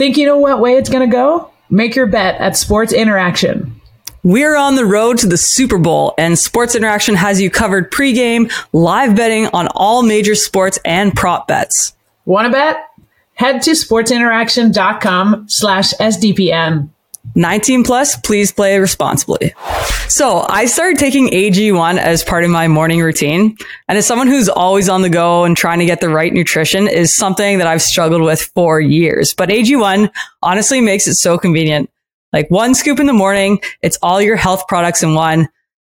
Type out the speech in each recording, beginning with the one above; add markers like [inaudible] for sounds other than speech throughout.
Think you know what way it's going to go? Make your bet at Sports Interaction. We're on the road to the Super Bowl and Sports Interaction has you covered pregame, live betting on all major sports and prop bets. Want to bet? Head to sportsinteraction.com slash SDPN. 19 plus, please play responsibly. So I started taking AG1 as part of my morning routine. And as someone who's always on the go and trying to get the right nutrition is something that I've struggled with for years. But AG1 honestly makes it so convenient. Like one scoop in the morning, it's all your health products in one.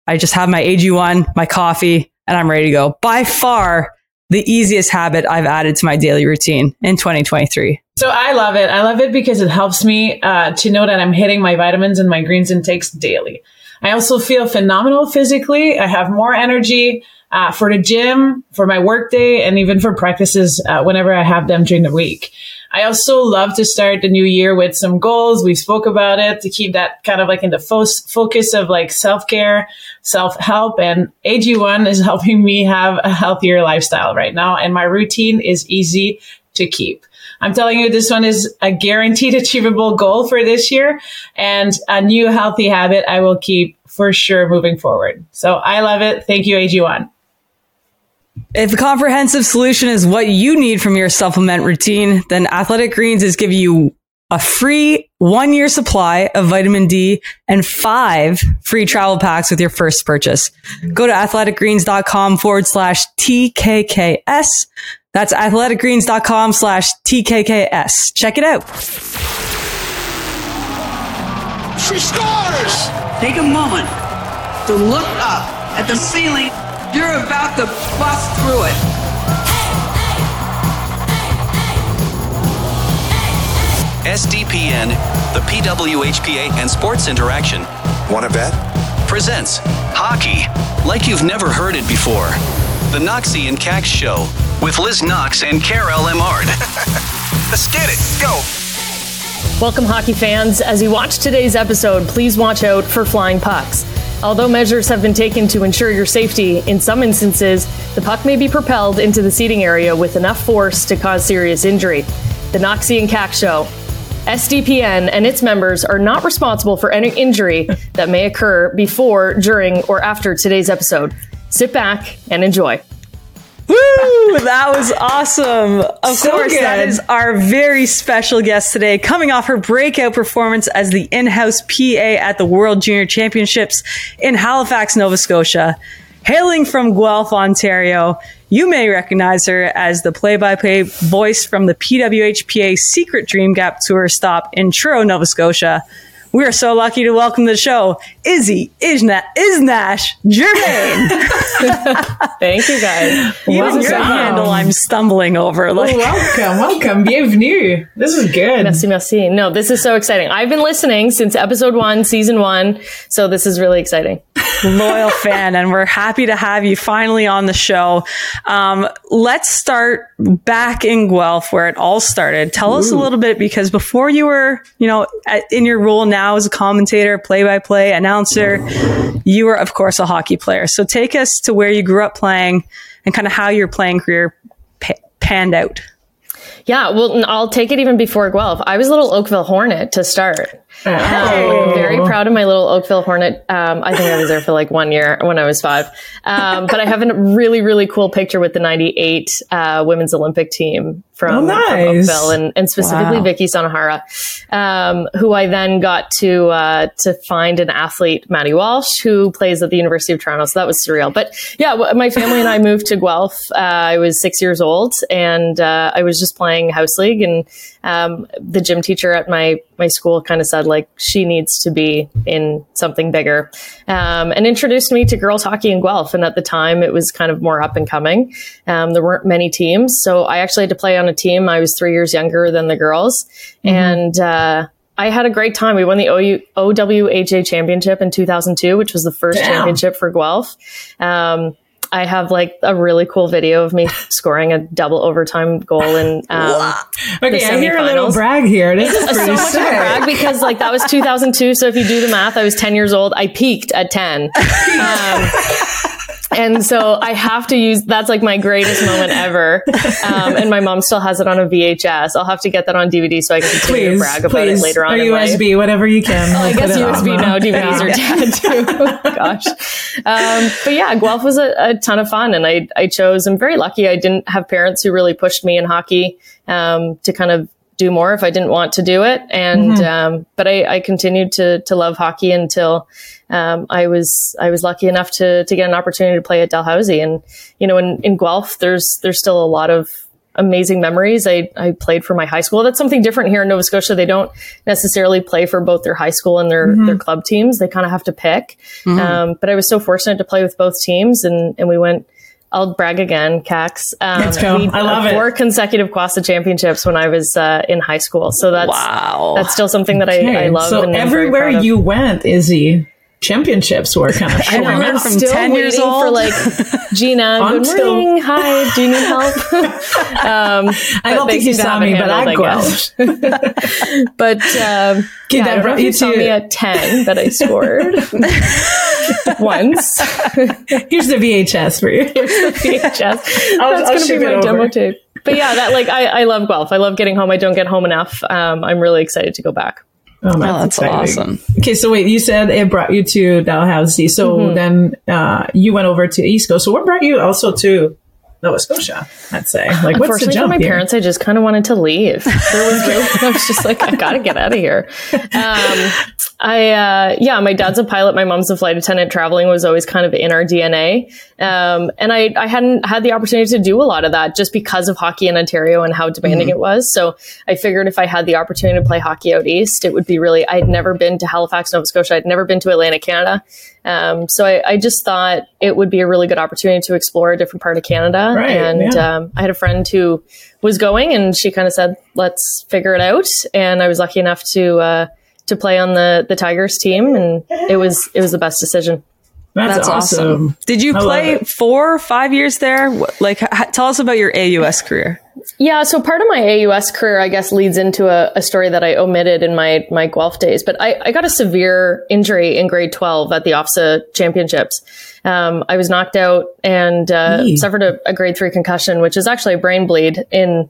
I just have my AG1, my coffee, and I'm ready to go. By far the easiest habit I've added to my daily routine in 2023. So I love it. I love it because it helps me uh, to know that I'm hitting my vitamins and my greens intakes daily. I also feel phenomenal physically. I have more energy uh, for the gym, for my workday, and even for practices uh, whenever I have them during the week. I also love to start the new year with some goals. We spoke about it to keep that kind of like in the fo- focus of like self care, self help. And AG1 is [laughs] helping me have a healthier lifestyle right now. And my routine is easy to keep. I'm telling you, this one is a guaranteed [laughs] achievable goal for this year and a new healthy habit I will keep for sure moving forward. So I love it. Thank you, AG1. If a comprehensive solution is what you need from your supplement routine, then Athletic Greens is giving you a free one year supply of vitamin D and five free travel packs with your first purchase. Go to athleticgreens.com forward slash TKKS. That's athleticgreens.com slash TKKS. Check it out. She scores! Take a moment to look up at the ceiling you're about to bust through it. SDPN, the PWHPA, and Sports Interaction Want to bet? presents hockey like you've never heard it before. The Knoxy and Kax Show with Liz Knox and Karell Emard. [laughs] Let's get it. Go. Welcome, hockey fans. As you watch today's episode, please watch out for flying pucks. Although measures have been taken to ensure your safety, in some instances, the puck may be propelled into the seating area with enough force to cause serious injury. The Knoxy and Kax Show. SDPN and its members are not responsible for any injury that may occur before, during, or after today's episode. Sit back and enjoy. Woo! That was awesome. Of So course, that good. is our very special guest today, coming off her breakout performance as the in-house PA at the World Junior Championships in Halifax, Nova Scotia. Hailing from Guelph, Ontario, you may recognize her as the play-by-play voice from the PWHPA Secret Dream Gap Tour stop in Truro, Nova Scotia. We are so lucky to welcome to the show Izzy Isna- Isnash Germain. [laughs] Thank you, guys. Even your Welcome. handle I'm stumbling over. Like welcome, welcome, bienvenue. This is good. Merci, merci. No, this is so exciting. I've been listening since episode one, season one. So this is really exciting. loyal fan, and we're happy to have you finally on the show. Um, let's start back in Guelph where it all started. Tell us a little bit because before you were, you know, at- in your role now as a commentator, play-by-play announcer, you were of course a hockey player. So take us to where you grew up playing and kind of how your playing career pa- panned out. Yeah, well, I'll take it even before Guelph. I was a little Oakville Hornet to start. Oh. Um, very proud of my little Oakville Hornet. Um, I think I was there for like one year when I was five. Um, but I have a really, really cool picture with the 98 uh, women's Olympic team from, Oh, from. Oakville and, and specifically Wow. Vicky Sunohara, um, who I then got to uh, to find an athlete, Maddie Walsh, who plays at the University of Toronto. So that was surreal. But yeah, my family and I moved to Guelph. Uh, I was six years old and uh, I was just playing house league. And um, the gym teacher at my my school kind of said like she needs to be in something bigger um, and introduced me to girls hockey in Guelph and at the time it was kind of more up and coming. Um, there weren't many teams. So I actually had to play on a team. I was three years younger than the girls. And uh, I had a great time. We won the OU, OWHA championship in 2002, which was the first Damn. championship for Guelph. Um, I have like a really cool video of me [laughs] scoring a double overtime goal in [laughs] um, okay, the I hear a little brag here. This is [laughs] so pretty much of a brag because like that was 2002. So if you do the math, I was 10 years old. I peaked at 10. Um, and so I have to use that's like my greatest moment ever. Um, and my mom still has it on a VHS. I'll have to get that on DVD so I can continue to Please, brag about please, it later on. or in life. USB, whatever you can. Oh, I guess USB on, now. DVDs are dead too. [laughs] Oh, Gosh. Um, but yeah, Guelph was a, a ton of fun, and I I chose. I'm very lucky. I didn't have parents who really pushed me in hockey um, to kind of do more if I didn't want to do it. And Mm-hmm. um, but I, I continued to to love hockey until um, I was I was lucky enough to to get an opportunity to play at Dalhousie. And you know, in, in Guelph, there's there's still a lot of amazing memories. I, I played for my high school. That's something different here in Nova Scotia. They don't necessarily play for both their high school and their, their club teams. They kind of have to pick. Um, but I was so fortunate to play with both teams and, and we went, I'll brag again, Kax. Um, Let's go. we- I love it. Four consecutive CWOSSA championships when I was uh, in high school. So that's, Wow. that's still something that I, Okay, I love. So and everywhere you went, Izzy, championships were kind of [laughs] I showing know, I'm up. from still 10 years old. for like Gina. [laughs] good Until- morning. Hi. Do you need help? [laughs] um, I don't think you saw me, but I handled, guess. Guelph. But um, Okay, yeah, that I brought you you saw me at ten, that I scored once. Here's the VHS for you. Here's the VHS. I'll- That's going to be my demo tape. But yeah, that like I, I love Guelph. I love getting home. I don't get home enough. Um, I'm really excited to go back. Oh, Oh, that's awesome. Okay, so wait, you said it brought you to Dalhousie. So Mm-hmm. then uh, you went over to East Coast. So what brought you also to Nova Scotia? I'd say. Like, what's the Unfortunately for my here? parents, I just kind of wanted to leave. There was really, [laughs] I was just like, I gotta get out of here. Um, I, uh, yeah, my dad's a pilot. My mom's a flight attendant. Traveling was always kind of in our DNA. Um, and I, I hadn't had the opportunity to do a lot of that just because of hockey in Ontario and how demanding it was. So I figured if I had the opportunity to play hockey out east, it would be really, I'd never been to Halifax, Nova Scotia. I'd never been to Atlantic Canada. Um, so I, I just thought it would be a really good opportunity to explore a different part of Canada. Right, and, yeah. um, I had a friend who was going and she kind of said, let's figure it out. And I was lucky enough to, uh, to play on the, the Tigers team. And it was, it was the best decision. That's, That's awesome. awesome. Did you I play four or five years there? Like, h- tell us about your AUS career. Yeah, so part of my AUS career, I guess, leads into a, a story that I omitted in my my Guelph days. But I, I got a severe injury in grade twelve at the OFSAA championships. Um, I was knocked out and uh, suffered a, a grade three concussion, which is actually a brain bleed in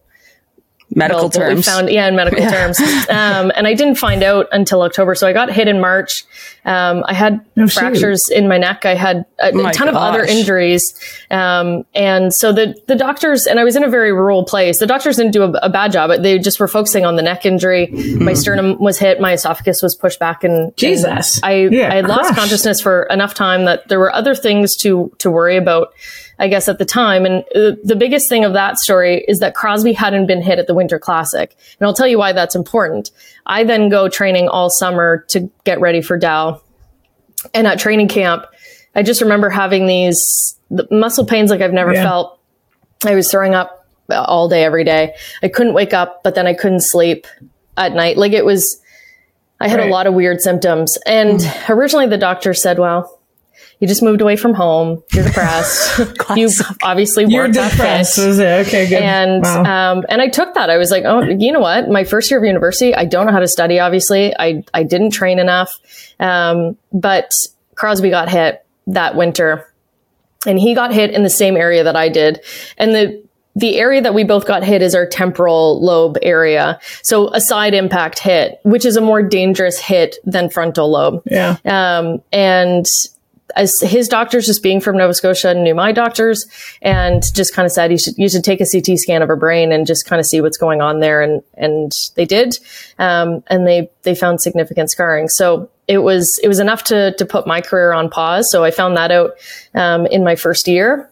Medical well, terms. found, yeah, in medical terms. [laughs] Um, and I didn't find out until October. So I got hit in March. Um, I had Oh, shoot. fractures in my neck. I had a, a my ton of other injuries. Um, and so the, the doctors, and I was in a very rural place. The doctors didn't do a, a bad job. They just were focusing on the neck injury. My sternum was hit. My esophagus was pushed back and and Jesus. I, Yeah, I had lost consciousness for enough time that there were other things to, to worry about. I guess at the time. And uh, the biggest thing of that story is that Crosby hadn't been hit at the Winter Classic. And I'll tell you why that's important. I then go training all summer to get ready for Dal. And at training camp, I just remember having these muscle pains like I've never Yeah. felt. I was throwing up all day, every day. I couldn't wake up, but then I couldn't sleep at night. Like it was, I had Right. a lot of weird symptoms. And originally the doctor said, well, you just moved away from home. You're depressed. [laughs] you obviously You're depressed? Okay, good. And Wow. um, and I took that. I was like, oh, you know what? My first year of university, I don't know how to study. Obviously, I I didn't train enough. Um, but Crosby got hit that winter, and he got hit in the same area that I did, and the. The area that we both got hit is our temporal lobe area. So a side impact hit, which is a more dangerous hit than frontal lobe. yeah. Um, and as his doctors, just being from Nova Scotia, and knew my doctors and just kind of said you should you should take a CT scan of her brain and just kind of see what's going on there. And and they did, um, and they they found significant scarring. So it was it was enough to to put my career on pause. So I found that out um, in my first year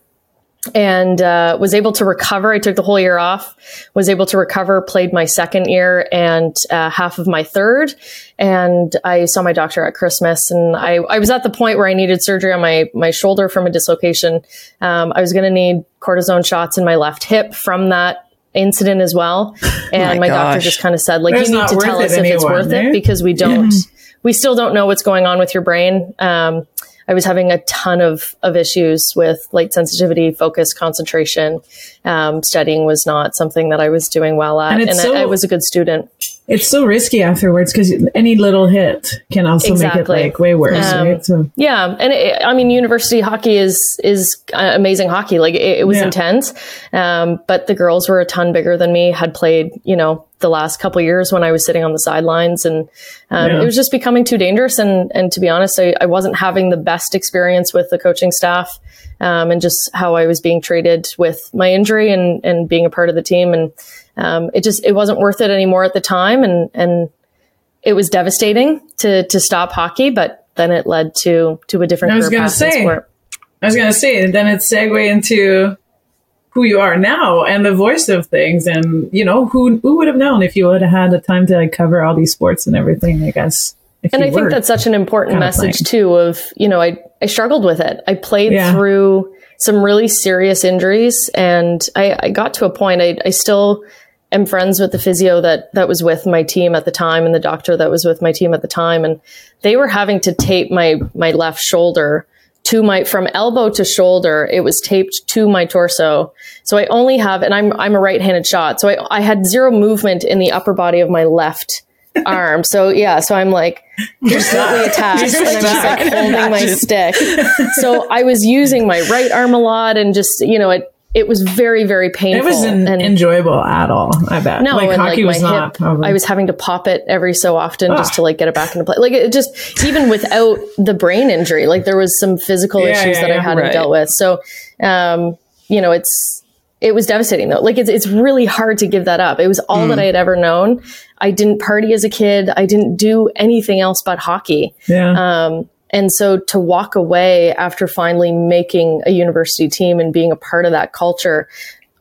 and uh, was able to recover. I took the whole year off, was able to recover, played my second year and uh, half of my third. And I saw my doctor at Christmas and I, I was at the point where I needed surgery on my, my shoulder from a dislocation. Um, I was going to need cortisone shots in my left hip from that incident as well. [laughs] And My my, doctor just kind of said, like, It's you need to tell us if it's worth eh? it because we don't, [laughs] we still don't know what's going on with your brain. Um, I was having a ton of, of issues with light sensitivity, focus, concentration. Um, studying was not something that I was doing well at, And and, it's I, I was a good student. It's so risky afterwards because any little hit can also Exactly. make it like way worse, Um, right? So Yeah, and it, I mean, university hockey is is uh, amazing hockey. Like it, it was Yeah. intense, um, but the girls were a ton bigger than me. Had played, you know, the last couple years when I was sitting on the sidelines, and um, Yeah. it was just becoming too dangerous. And and to be honest, I, I wasn't having the best experience with the coaching staff, um, and just how I was being treated with my injury and and being a part of the team, and um, it just it wasn't worth it anymore at the time, and and it was devastating to to stop hockey, but then it led to to a different I was gonna say, sport. I was gonna say, and then it segue into who you are now and the voice of things, and you know who who would have known if you would have had the time to like cover all these sports and everything. I guess. And I think that's such an important message too of, you know, I, I struggled with it. I played Yeah. through some really serious injuries and I, I got to a point I, I still am friends with the physio that that was with my team at the time and the doctor that was with my team at the time. And they were having to tape my my left shoulder to my from elbow to shoulder it was taped to my torso. So i only have and i'm i'm a right-handed shot. So i, I had zero movement in the upper body of my left arm. So yeah so i'm like completely attached and i'm just like holding my stick. So i was using my right arm a lot and just you know it it was very very painful it wasn't and enjoyable at all. I bet. no, like and hockey like was my not. hip, probably. I was having to pop it every so often just Ah. to like get it back into play. Like it just even without the brain injury, like there was some physical Yeah, issues yeah, that yeah. I hadn't Right. dealt with. So, um, you know, it's it was devastating though. Like it's it's really hard to give that up. It was all Mm. that I had ever known. I didn't party as a kid. I didn't do anything else but hockey. yeah. Um, and so to walk away after finally making a university team and being a part of that culture,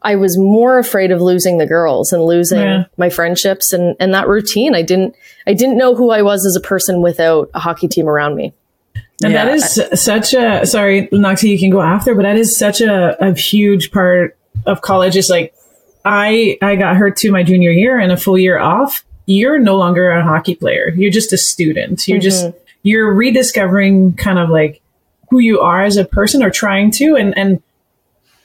I was more afraid of losing the girls and losing Yeah. my friendships and, and that routine. I didn't, I didn't know who I was as a person without a hockey team around me. And Yeah. that is such a sorry, Knoxy, you can go after, but that is such a, a huge part of college. Is like I I got hurt to my junior year and a full year off. You're no longer a hockey player. You're just a student. You're just mm-hmm. You're rediscovering kind of like who you are as a person or trying to and and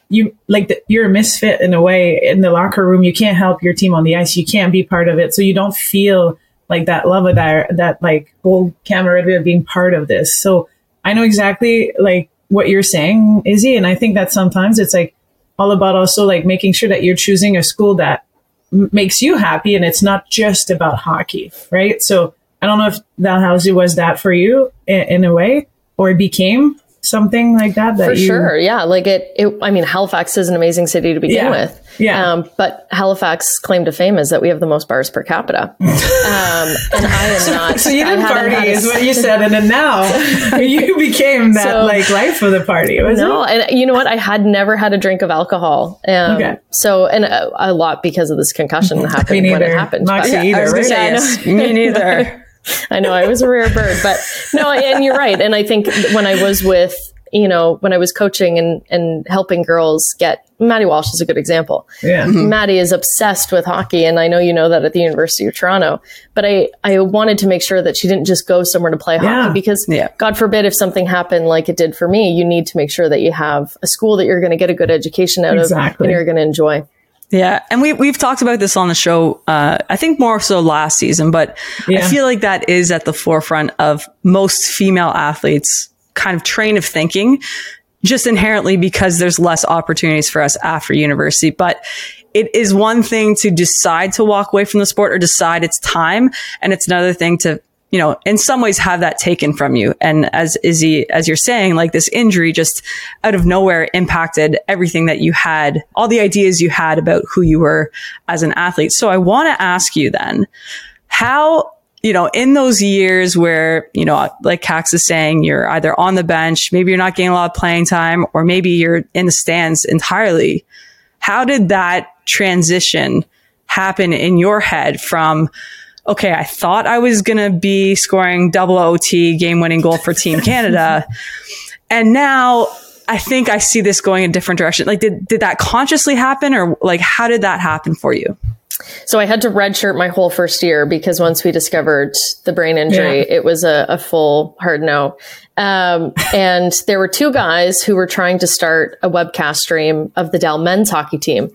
you like the, you're a misfit in a way in the locker room. You can't help your team on the ice. You can't be part of it. So you don't feel like that love of that, that like whole camaraderie of being part of this. So I know exactly like what you're saying, Izzy. And I think that sometimes it's like all about also like making sure that you're choosing a school that m- makes you happy and it's not just about hockey, right? So I don't know if Dalhousie was that for you in, in a way or it became something like that. that For you, sure. Yeah. Like it, it, I mean, Halifax is an amazing city to begin Yeah. with. Yeah. Um, but Halifax claim to fame is that we have the most bars per capita. [laughs] um, and I am not. So you didn't haven't party a is what you said, and then now [laughs] [laughs] you became that So- like life of the party. Was No, it? and you know what? I had never had a drink of alcohol. Um, Okay. So, and a, a lot because of this concussion that happened when it happened. Moxie But- either, I was right? say, Yeah, I know. yes, me neither. I know I was a rare bird, but no, and you're right. And I think when I was with, you know, when I was coaching and, and helping girls get, Maddie Walsh is a good example. Yeah. Mm-hmm. Maddie is obsessed with hockey, and I know you know that at the University of Toronto. But I, I wanted to make sure that she didn't just go somewhere to play Yeah. hockey because, Yeah. God forbid, if something happened like it did for me, you need to make sure that you have a school that you're going to get a good education out Exactly. of and you're going to enjoy. Yeah, and we we've talked about this on the show. Uh, I think more so last season, but I feel like that is at the forefront of most female athletes' kind of train of thinking, just inherently because there's less opportunities for us after university. But it is one thing to decide to walk away from the sport or decide it's time, and it's another thing to you know, in some ways have that taken from you. And as Izzy, as you're saying, like this injury just out of nowhere impacted everything that you had, all the ideas you had about who you were as an athlete. So I want to ask you then, how, you know, in those years where, you know, like Kax is saying, you're either on the bench, maybe you're not getting a lot of playing time, or maybe you're in the stands entirely. How did that transition happen in your head from, okay, I thought I was going to be scoring double OT game winning goal for Team Canada. [laughs] and now I think I see this going a different direction. Like, did, did that consciously happen or like, how did that happen for you? So I had to redshirt my whole first year because once we discovered the brain injury, Yeah. it was a, a full hard no. Um, and there were two guys who were trying to start a webcast stream of the Dal men's hockey team.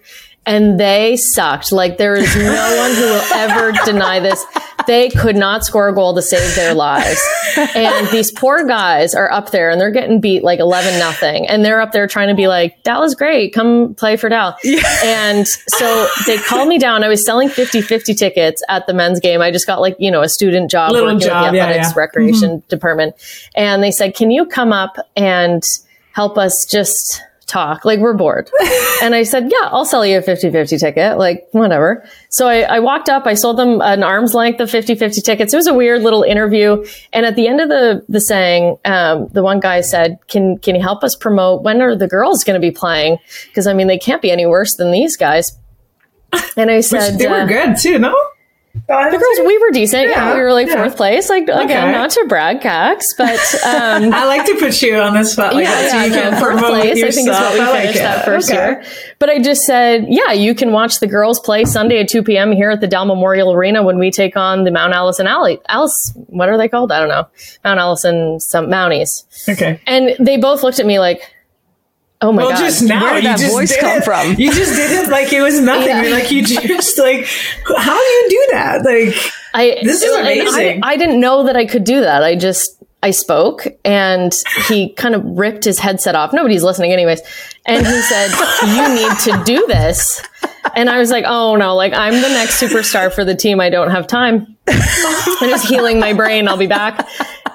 And they sucked. Like there is no [laughs] one who will ever deny this. They could not score a goal to save their lives. And these poor guys are up there and they're getting beat like 11 nothing. And they're up there trying to be like, Dallas great. Come play for Dal. And so they called me down. I was selling 50 50 tickets at the men's game. I just got like, you know, a student job Little working job, the athletics yeah. recreation mm-hmm. department. And they said, can you come up and help us just talk? Like we're bored. [laughs] and I said, yeah, I'll sell you a 50-50 ticket. Like whatever. So I, I walked up, I sold them an arm's length of 50-50 tickets. It was a weird little interview. And at the end of the, the saying, um, the one guy said, can, can you help us promote? When are the girls going to be playing? Cause I mean, they can't be any worse than these guys. And I said, they were uh, good too, no? The girls, we were decent. Yeah, Yeah, we were like yeah. fourth place. Like Okay. again, not to brag, Kax, but [laughs] um, I like to put you on the spot like yeah, that so yeah, you no, can fourth promote place. yourself. I think is what we I finished it. that first Okay. year. But I just said, yeah, you can watch the girls play Sunday at 2 p.m. here at the Dal Memorial Arena when we take on the Mount Allison Alley. Alice, what are they called? I don't know. Mount Allison, some Mounties. Okay. And they both looked at me like, oh my Well, God. just now Where did you that just voice come it. from? You just did it like it was nothing. Yeah. Like you [laughs] just like, how do you do that? Like, I, This is and I- amazing. I, didn't know that I could do that. I just, I spoke and he kind of ripped his headset off. Nobody's listening anyways. And he said, you need to do this. And I was like, oh no, like I'm the next superstar for the team. I don't have time. I'm just healing my brain. I'll be back.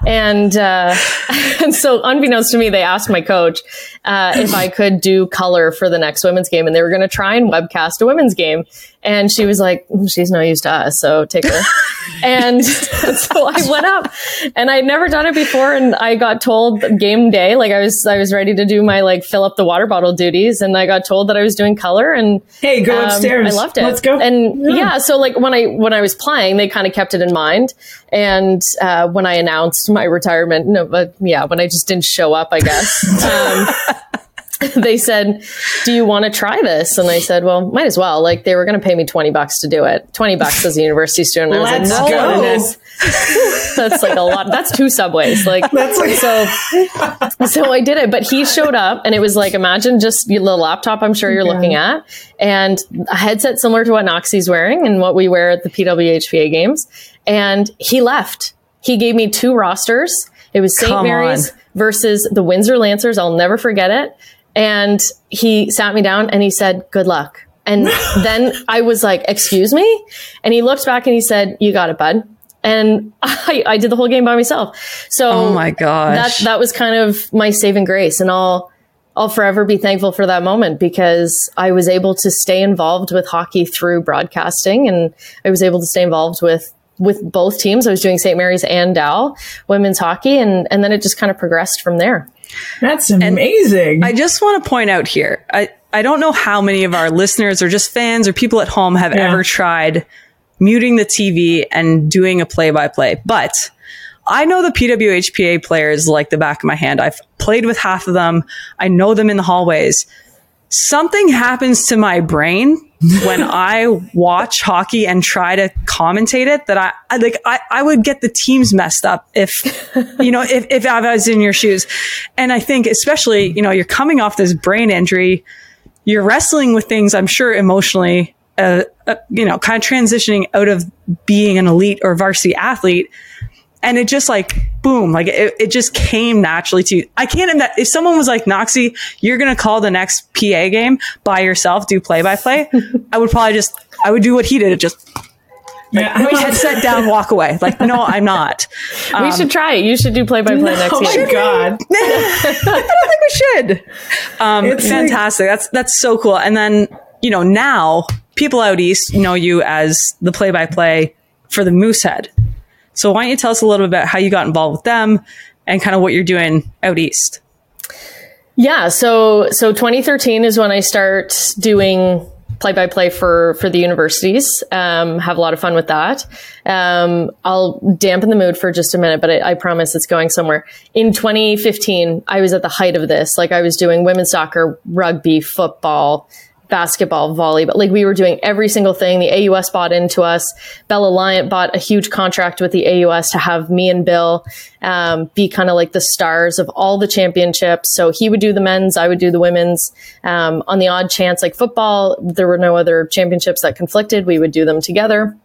And, uh, [laughs] and so unbeknownst to me, they asked my coach, uh, if I could do color for the next women's game and they were going to try and webcast a women's game. And she was like, "Mm, she's no use to us. So take her. [laughs] and [laughs] so I went up and I'd never done it before. And I got told game day, like I was, I was ready to do my like fill up the water bottle duties. And I got told that I was doing color and hey, go um, upstairs. I loved it. Let's go. And yeah. so like when I when I was playing, they kind of kept it in mind. And uh, when I announced my retirement, no, but yeah, when I just didn't show up, I guess. [laughs] Um, [laughs] they said, "Do you want to try this?" And I said, "Well, might as well." Like they were going to pay me twenty bucks to do it. Twenty bucks as a university student. I was Let's like, "No, go. goodness." That's like a lot. That's two subways. Like [laughs] That's like- so. So I did it, but he showed up, and it was like imagine just the laptop. I'm sure you're looking at, and a headset similar to what Knoxy's wearing and what we wear at the PWHPA games. And he left. He gave me two rosters. It was St. Mary's on. versus the Windsor Lancers. I'll never forget it. And he sat me down and he said, "Good luck." And [laughs] then I was like, "Excuse me?" And he looked back and he said, "You got it, bud." And [laughs] I, I did the whole game by myself. So Oh my gosh. that that was kind of my saving grace, and I'll I'll forever be thankful for that moment because I was able to stay involved with hockey through broadcasting, and I was able to stay involved with with both teams. I was doing St. Mary's and Dal women's hockey, and and then it just kind of progressed from there. That's amazing. I just want to point out here, I, I don't know how many of our [laughs] listeners or just fans or people at home have Yeah. ever tried muting the TV and doing a play by play, but I know the PWHPA players like the back of my hand. I've played with half of them. I know them in the hallways. Something happens to my brain when I watch hockey and try to commentate it that I, I like I, I would get the teams messed up if [laughs] you know if, if I was in your shoes. And I think especially, you know, you're coming off this brain injury, you're wrestling with things I'm sure emotionally uh, uh, you know, kind of transitioning out of being an elite or varsity athlete. And it just like, boom, like it, it just came naturally to you. I can't imagine if someone was like, Knoxy, you're going to call the next PA game by yourself, do play by play. I would probably just, I would do what he did. It just yeah. put my [laughs] headset down, walk away. Like, no, I'm not. we should try it. You should do play by play next year. oh my god. [laughs] I don't think we should. Um, It's like- fantastic. that's that's so cool. And then you know now people out east know you as the play-by-play for the Moosehead. So why don't you tell us a little bit about how you got involved with them and kind of what you're doing out east? Yeah, so so 2013 is when I start doing play by play for for the universities. Um, have a lot of fun with that. Um, I'll dampen the mood for just a minute, but I, I promise it's going somewhere. In 2015, I was at the height of this. Like I was doing women's soccer, rugby, football, basketball, volleyball. Like we were doing every single thing. The AUS bought into us. Bell Aliant bought a huge contract with the AUS to have me and Bill um, be kind of like the stars of all the championships. So he would do the men's, I would do the women's. Um, on the odd chance, like football, there were no other championships that conflicted. We would do them together.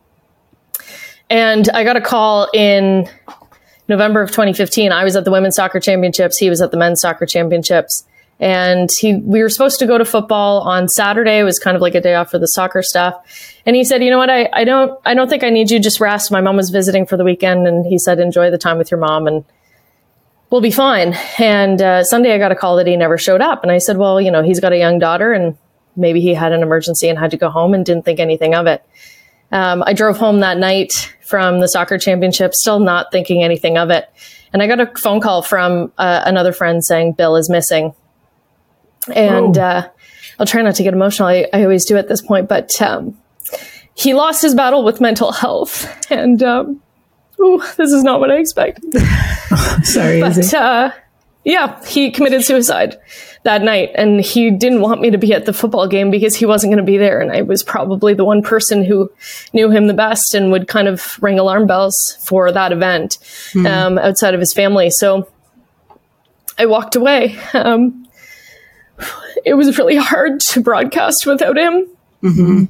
And I got a call in November of 2015. I was at the women's soccer championships. He was at the men's soccer championships and he we were supposed to go to football on Saturday. It was kind of like a day off for the soccer stuff. And he said, "You know what? I, I don't I don't think I need you. Just rest. My mom was visiting for the weekend, and he said, enjoy the time with your mom, and we'll be fine." And uh, Sunday, I got a call that he never showed up, and I said, "Well, you know, he's got a young daughter, and maybe he had an emergency and had to go home and didn't think anything of it." Um, I drove home that night from the soccer championship, still not thinking anything of it. And I got a phone call from uh, another friend saying Bill is missing and uh, I'll try not to get emotional. I, I always do at this point, but um, he lost his battle with mental health, [laughs] and um, ooh, this is not what I expected. [laughs] Sorry, but uh, yeah, he committed suicide that night, and he didn't want me to be at the football game because he wasn't going to be there, and I was probably the one person who knew him the best and would kind of ring alarm bells for that event mm. um, outside of his family. So I walked away. Um, [laughs] it was really hard to broadcast without him. Mm-hmm.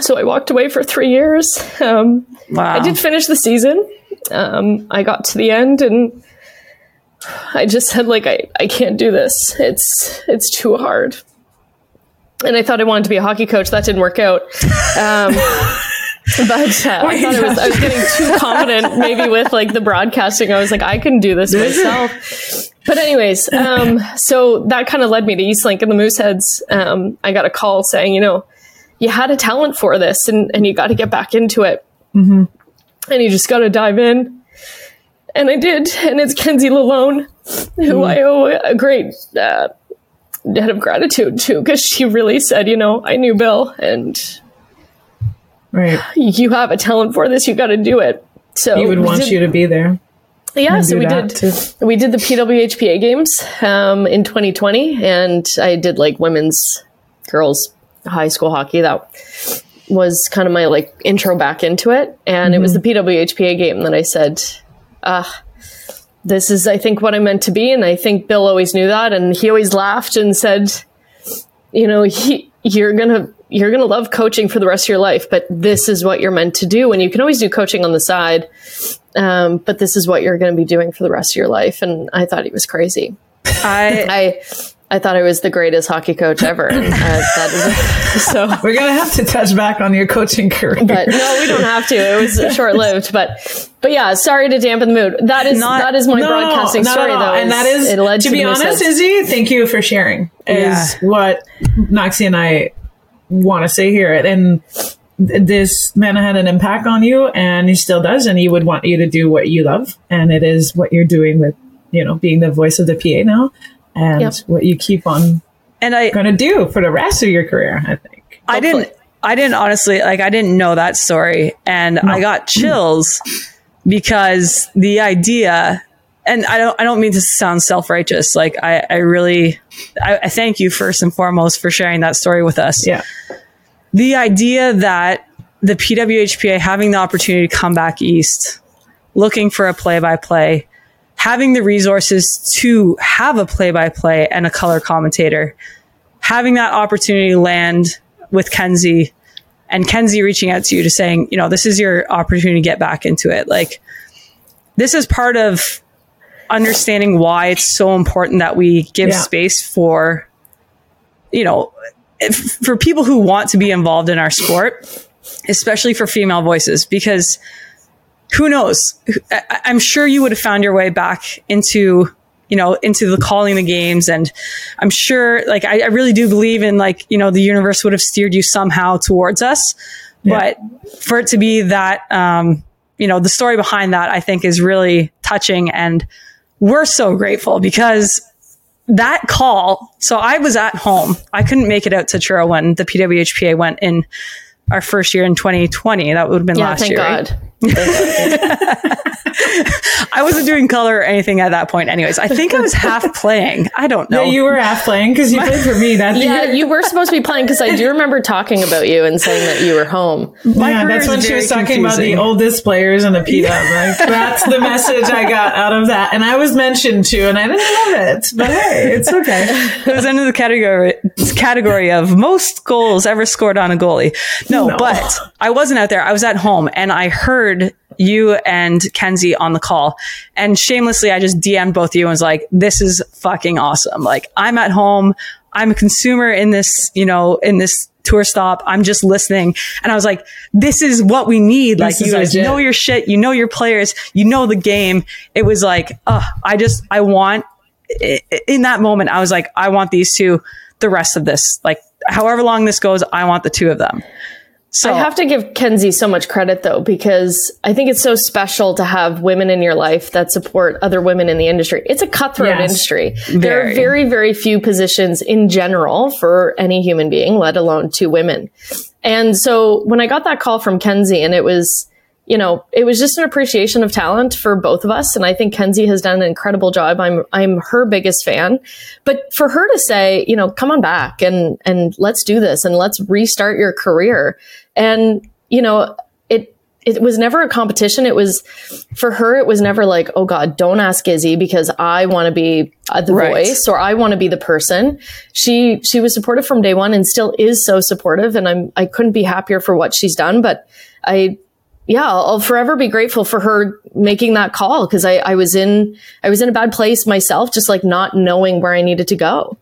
So I walked away for three years. Um, wow. I did finish the season. Um, I got to the end and I just said, like, I, I can't do this. It's, it's too hard. And I thought I wanted to be a hockey coach. That didn't work out. [laughs] Um, [laughs] but uh, I thought was, I was getting too [laughs] confident maybe with like the broadcasting. I was like, I can do this [laughs] myself. But anyways, um, so that kind of led me to Eastlink and the Mooseheads. Um, I got a call saying, you know, you had a talent for this and, and you got to get back into it. Mm-hmm. And you just got to dive in. And I did. And it's Kenzie Lalonde, who mm. I owe a great uh, debt of gratitude to because she really said, you know, I knew Bill and right. [sighs] you have a talent for this. You got to do it. So he would want did, you to be there. Yeah, so we did too. we did the PWHPA games um, in 2020, and I did like women's, girls, high school hockey. That was kind of my like intro back into it, and mm-hmm. it was the mm-hmm. PWHPA game that I said, "Ah, this is I think what I meant to be," and I think Bill always knew that, and he always laughed and said, "You know, he, you're gonna." You're going to love coaching for the rest of your life, but this is what you're meant to do. And you can always do coaching on the side um, but this is what you're going to be doing for the rest of your life. And I thought he was crazy. I, [laughs] I, I thought I was the greatest hockey coach ever. Uh, that is, [laughs] so we're gonna have to touch back on your coaching career, but no, we don't have to. It was short lived, but but yeah, sorry to dampen the mood. That is not, that is my no, broadcasting no, story, though, and that is it led to, to be honest, Izzy. Thank you for sharing. Is yeah. what Knoxy and I want to say here, and this man had an impact on you and he still does and he would want you to do what you love and it is what you're doing with you know being the voice of the pa now and yep. what you keep on and i going to do for the rest of your career i think i didn't i didn't honestly like i didn't know that story and no. i got chills because the idea and I don't I don't mean to sound self righteous. Like I, I really I, I, thank you first and foremost for sharing that story with us. Yeah the idea that the PWHPA having the opportunity to come back east, looking for a play by play, having the resources to have a play by play and a color commentator, having that opportunity land with Kenzie and Kenzie reaching out to you to saying, you know, this is your opportunity to get back into it. Like, this is part of understanding why it's so important that we give yeah. space for, you know, for people who want to be involved in our sport, especially for female voices, because who knows? I'm sure you would have found your way back into, you know, into the calling the games. And I'm sure, like, I, I really do believe in, like, you know, the universe would have steered you somehow towards us. Yeah. But for it to be that, um, you know, the story behind that, I think is really touching. And we're so grateful because that call, so I was at home. I couldn't make it out to Truro when the PWHPA went in our first year in 2020. That would have been yeah, last thank year. God. Right? [laughs] [laughs] I wasn't doing color or anything at that point. Anyways, I think I was half playing. I don't know. Yeah, you were half playing because you played for me that Yeah, year. you were supposed to be playing because I do remember talking about you and saying that you were home. My yeah, that's when she very was talking about the oldest players in the P Dub. Like that's the [laughs] message I got out of that, and I was mentioned too, and I didn't love it, but hey, it's okay. It was into the category category of most goals ever scored on a goalie. No, No. but I wasn't out there. I was at home and I heard you and Kenzie on the call. And shamelessly, I just DM'd both of you and was like, this is fucking awesome. Like, I'm at home. I'm a consumer in this, you know, in this tour stop. I'm just listening. And I was like, this is what we need. like, you guys know your shit. You know your players. You know the game. It was like, uh, I just, I want in that moment, I was like, I want these two the rest of this. Like, however long this goes, I want the two of them. So I have to give Kenzie so much credit though, because I think it's so special to have women in your life that support other women in the industry. It's a cutthroat Yes. industry. There are Very. very, very few positions in general for any human being, let alone two women. And so when I got that call from Kenzie and it was, you know, it was just an appreciation of talent for both of us. And I think Kenzie has done an incredible job. I'm, I'm her biggest fan. But for her to say, you know, come on back and, and let's do this and let's restart your career. And, you know, it, it was never a competition. It was for her. It was never like, oh God, don't ask Izzy because I want to be uh, the Right. voice or I want to be the person. She she was supportive from day one and still is so supportive. And I'm I couldn't be happier for what she's done. But I yeah, I'll, forever be grateful for her making that call because I, I was in I was in a bad place myself, just like not knowing where I needed to go.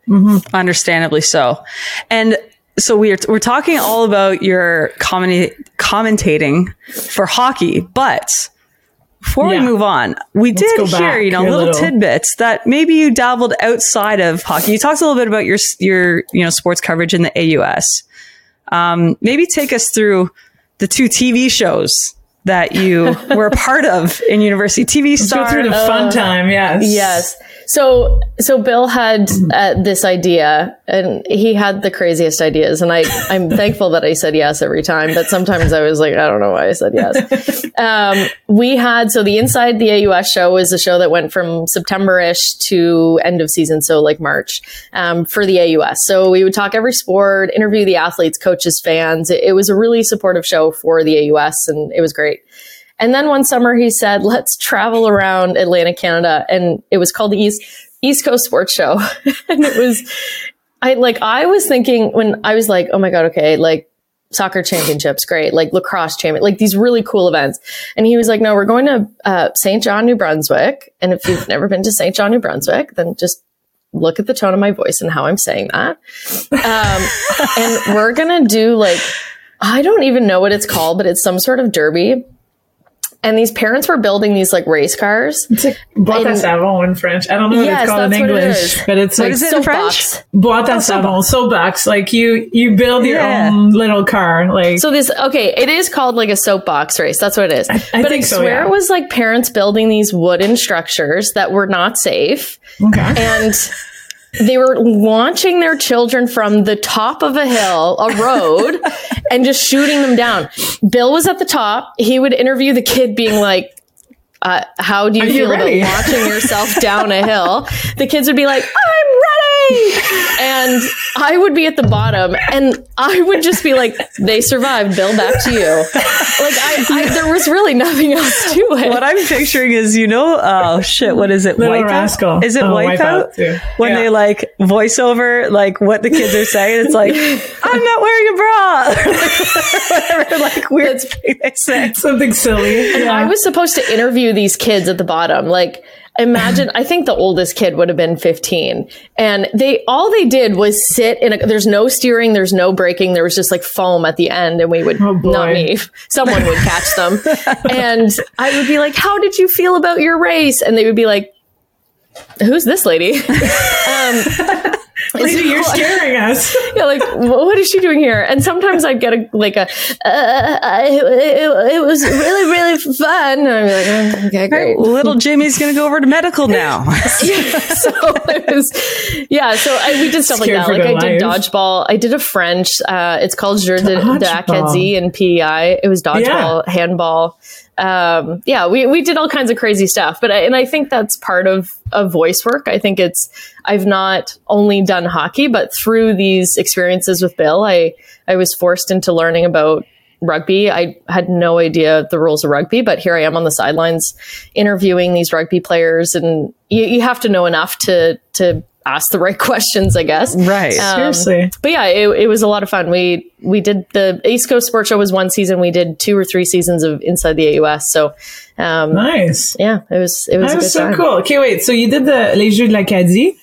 understandably so. And so we're we're talking all about your commenta- commentating for hockey, but before Yeah. we move on, we did go hear, you know, little, little. tidbits that maybe you dabbled outside of hockey. You talked a little bit about your your you know sports coverage in the AUS. Um, maybe take us through the two TV shows that you [laughs] were a part of in university. TV Go star. through the fun time, yes, Yes. So so Bill had uh, this idea, and he had the craziest ideas, and I I'm [laughs] thankful that I said yes every time. But sometimes I was like, I don't know why I said yes. [laughs] um, we had so the Inside the AUS show was a show that went from September ish to end of season, so like March um, for the AUS. So we would talk every sport, interview the athletes, coaches, fans. It, it was a really supportive show for the AUS, and it was great. And then one summer he said, let's travel around Atlanta, Canada. And it was called the East, East Coast Sports Show. [laughs] and it was, I like, I was thinking when I was like, oh my God, okay, like soccer championships, great. Like lacrosse champion, like these really cool events. And he was like, no, we're going to uh, Saint John, New Brunswick. And if you've never been to Saint John, New Brunswick, then just look at the tone of my voice and how I'm saying that. Um, and we're going to do like, I don't even know what it's called, but it's some sort of derby. And these parents were building these like race cars. It's like boîte à savon in French. I don't know what Yes, it's called in what it English, but it's What like is it in French? Soapbox. boîte à savon, soapbox. Like you, you build your Yeah. own little car. Like So this okay, it is called like a soapbox race. That's what it is. I but think I so, swear yeah. it was like parents building these wooden structures that were not safe. okay. And they were launching their children from the top of a hill, a road, [laughs] and just shooting them down. Bill was at the top. He would interview the kid being like, uh, how do you Are feel ready? about launching yourself down a hill? [laughs] The kids would be like, I'm. [laughs] And I would be at the bottom and I would just be like, they survived. Bill, back to you. Like I, I there was really nothing else to it. What I'm picturing is, you know, oh shit, what is it? Little Wipeout? Rascal. Is it Oh, Wipeout? Wipeout, too. When Yeah. they like voice over like what the kids are saying, it's like, [laughs] I'm not wearing a bra. [laughs] Whatever, like weird thing they say. Something silly. Yeah. I was supposed to interview these kids at the bottom. Like, imagine, I think the oldest kid would have been 15. And they, all they did was sit in a, there's no steering, there's no braking. There was just like foam at the end and we would, Oh, not me, someone would catch them. [laughs] and I would be like, how did you feel about your race? And they would be like, who's this lady? [laughs] um, Lady, you're scaring us. [laughs] yeah, like "Wh- what is she doing here? And sometimes I'd get a like a, uh, I, it, it was really really fun. And I'd be like, oh, okay, great. Little Jimmy's gonna go over to medical now. [laughs] so it was, yeah. So I, we did stuff Scared like that. Like their I did dodgeball. I did a French. Uh, it's called Jeu de, de Dodgeball. Acadie in PEI. It was dodgeball, handball. Um, yeah, we, we did all kinds of crazy stuff. But I, and I think that's part of, of voice work. I think it's, I've not only done hockey, but through these experiences with Bill, I, I was forced into learning about rugby. I had no idea the rules of rugby, but here I am on the sidelines interviewing these rugby players and you, you have to know enough to, to ask the right [laughs] questions, I guess. Right. Um, Seriously. But yeah, it, it was a lot of fun. We we did the East Coast Sports Show was one season. We did two or three seasons of Inside the AUS. So um, Nice. yeah, it was it was a That good was so time. cool. Okay, wait. So you did the Les Jeux de l'Acadie.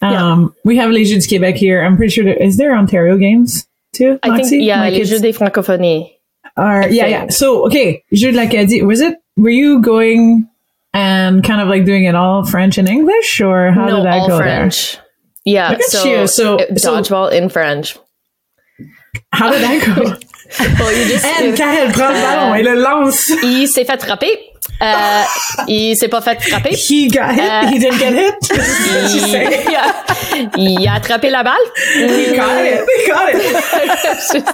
Um, We have Les Jeux du Québec here. I'm pretty sure. There, is there Ontario games too? I think yeah, Like les Jeux des Francophonies. are yeah, yeah. So okay, Jeux de l'Acadie. Was it? Were you going and kind of like doing it all French and English, or how no, did that all go French. Yeah, Look at so, you. So- it- so- dodgeball in French. How did that go? [laughs] Well, you just and uh, Karell prend le ballon et le lance. il s'est fait frapper. Euh, il s'est pas fait frapper. He got hit. Uh, he didn't get hit. [laughs] You? [laughs] Yeah. Il a attrapé la balle. He got it. He got it.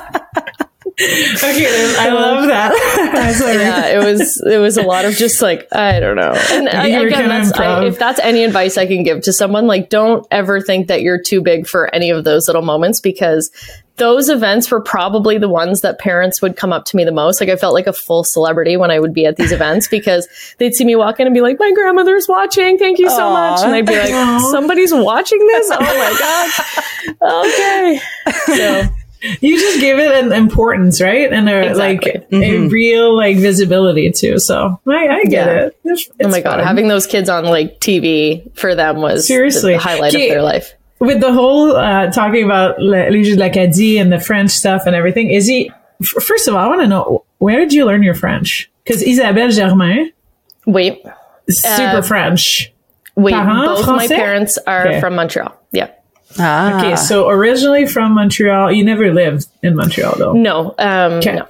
Okay, I love that. [laughs] Yeah, it was it was a lot of just like I don't know. And I, again, that's, I, if that's any advice I can give to someone, like don't ever think that you're too big for any of those little moments because those events were probably the ones that parents would come up to me the most. Like I felt like a full celebrity when I would be at these [laughs] events because they'd see me walk in and be like, "My grandmother's watching. Thank you so much." And I'd be like, "Somebody's watching this? Oh my [laughs] god." Okay. So you just give it an importance, right? And a, Exactly. like a real like visibility too. So I, I get Yeah. it. It's, Oh my god, fun. having those kids on like TV for them was Seriously. the highlight Okay. of their life. with the whole uh, talking about Le- Jeux de l'Acadie and the French stuff and everything. Is he? f- First of all, I want to know where did you learn your French? Because Isabelle Germain, Wait, super Uh, French. wait, Parents both my parents are Okay. from Montreal. Yeah. Ah. Okay, so originally from Montreal, you never lived in Montreal though. No, um, Okay. no.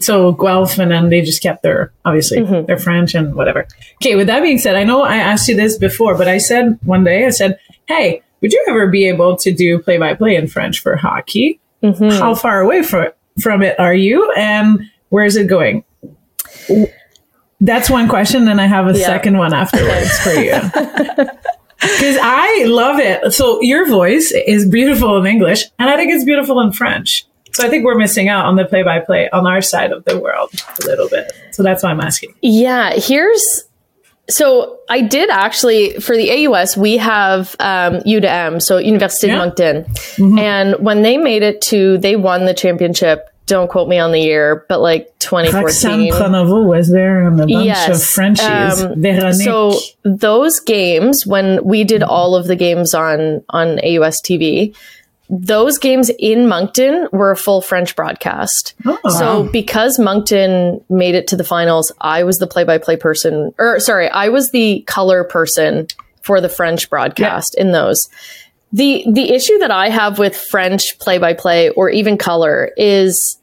So Guelph, and then they just kept their obviously Mm-hmm. their French and whatever. Okay, with that being said, I know I asked you this before, but I said one day, I said, "Hey, would you ever be able to do play by play in French for hockey? Mm-hmm. How far away from from it are you, and where is it going?" That's one question. and I have a Yeah. second one afterwards for you. [laughs] Because I love it. So your voice is beautiful in English, and I think it's beautiful in French. So I think we're missing out on the play-by-play on our side of the world a little bit. So that's why I'm asking. Yeah, here's so I did actually for the AUS we have um, U de M, so University Yeah. de Moncton, and when they made it to they won the championship. Don't quote me on the year, but like Roxane 2014. Pronovo was there and a bunch Yes. of Frenchies. Um, Veronique. So those games, when we did all of the games on on AUS TV, those games in Moncton were a full French broadcast. Oh, so because Moncton made it to the finals, I was the play-by-play person, or sorry, I was the color person for the French broadcast in those. The the issue that I have with French play-by-play or even color is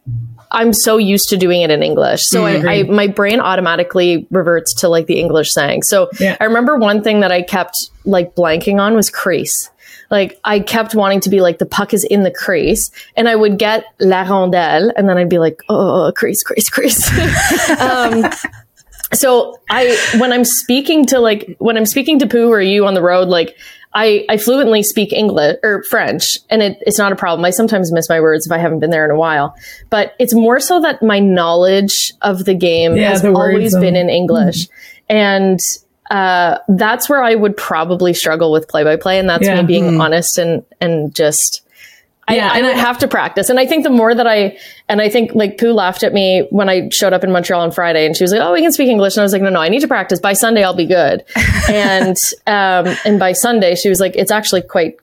I'm so used to doing it in English. So I, I my brain automatically reverts to like the English saying. So Yeah. I remember one thing that I kept like blanking on was crease. Like I kept wanting to be like the puck is in the crease, and I would get la rondelle, and then I'd be like, oh, crease, crease, crease. [laughs] um, so I when I'm speaking to like when I'm speaking to Pooh or you on the road, like I, I fluently speak English or French, and it, it's not a problem. I sometimes miss my words if I haven't been there in a while, but it's more so that my knowledge of the game Yeah, has the always been in English, and uh, that's where I would probably struggle with play by play, and that's Yeah. me being honest and and just Yeah, I, I would I- have to practice. And I think the more that I, and I think like Pooh laughed at me when I showed up in Montreal on Friday and she was like, Oh, we can speak English. And I was like, no, no, I need to practice. By Sunday, I'll be good. [laughs] and, um, and by Sunday, she was like, it's actually quite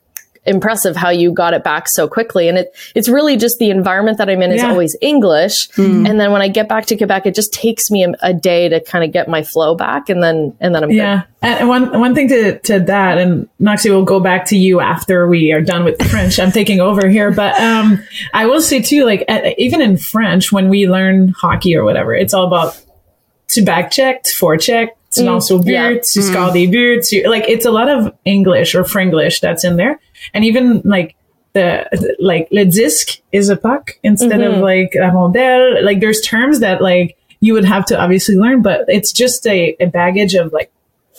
impressive how you got it back so quickly. And it, it's really just the environment that I'm in is always English. Hmm. And then when I get back to Quebec, it just takes me a, a day to kind of get my flow back. And then, and then I'm good. Yeah, and one one thing to to that, and Knoxy will go back to you after we are done with the French. I'm taking over here, but um, I will say too, like at, even in French, when we learn hockey or whatever, it's all about to back check, to forecheck, to mm, lance au but, yeah. to score mm. des buts, to like it's a lot of English or Frenglish that's in there, and even like. The like le disque is a puck instead of mm-hmm. like la rondelle. Like there's terms that like you would have to obviously learn, but it's just a, a baggage of like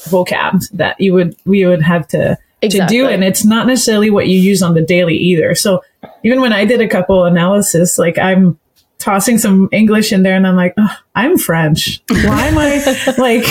vocab that you would, we would have to, Exactly. to do. And it's not necessarily what you use on the daily either. So even when I did a couple analysis, like I'm tossing some English in there and I'm like, "Ugh, I'm French. Why am I [laughs] like,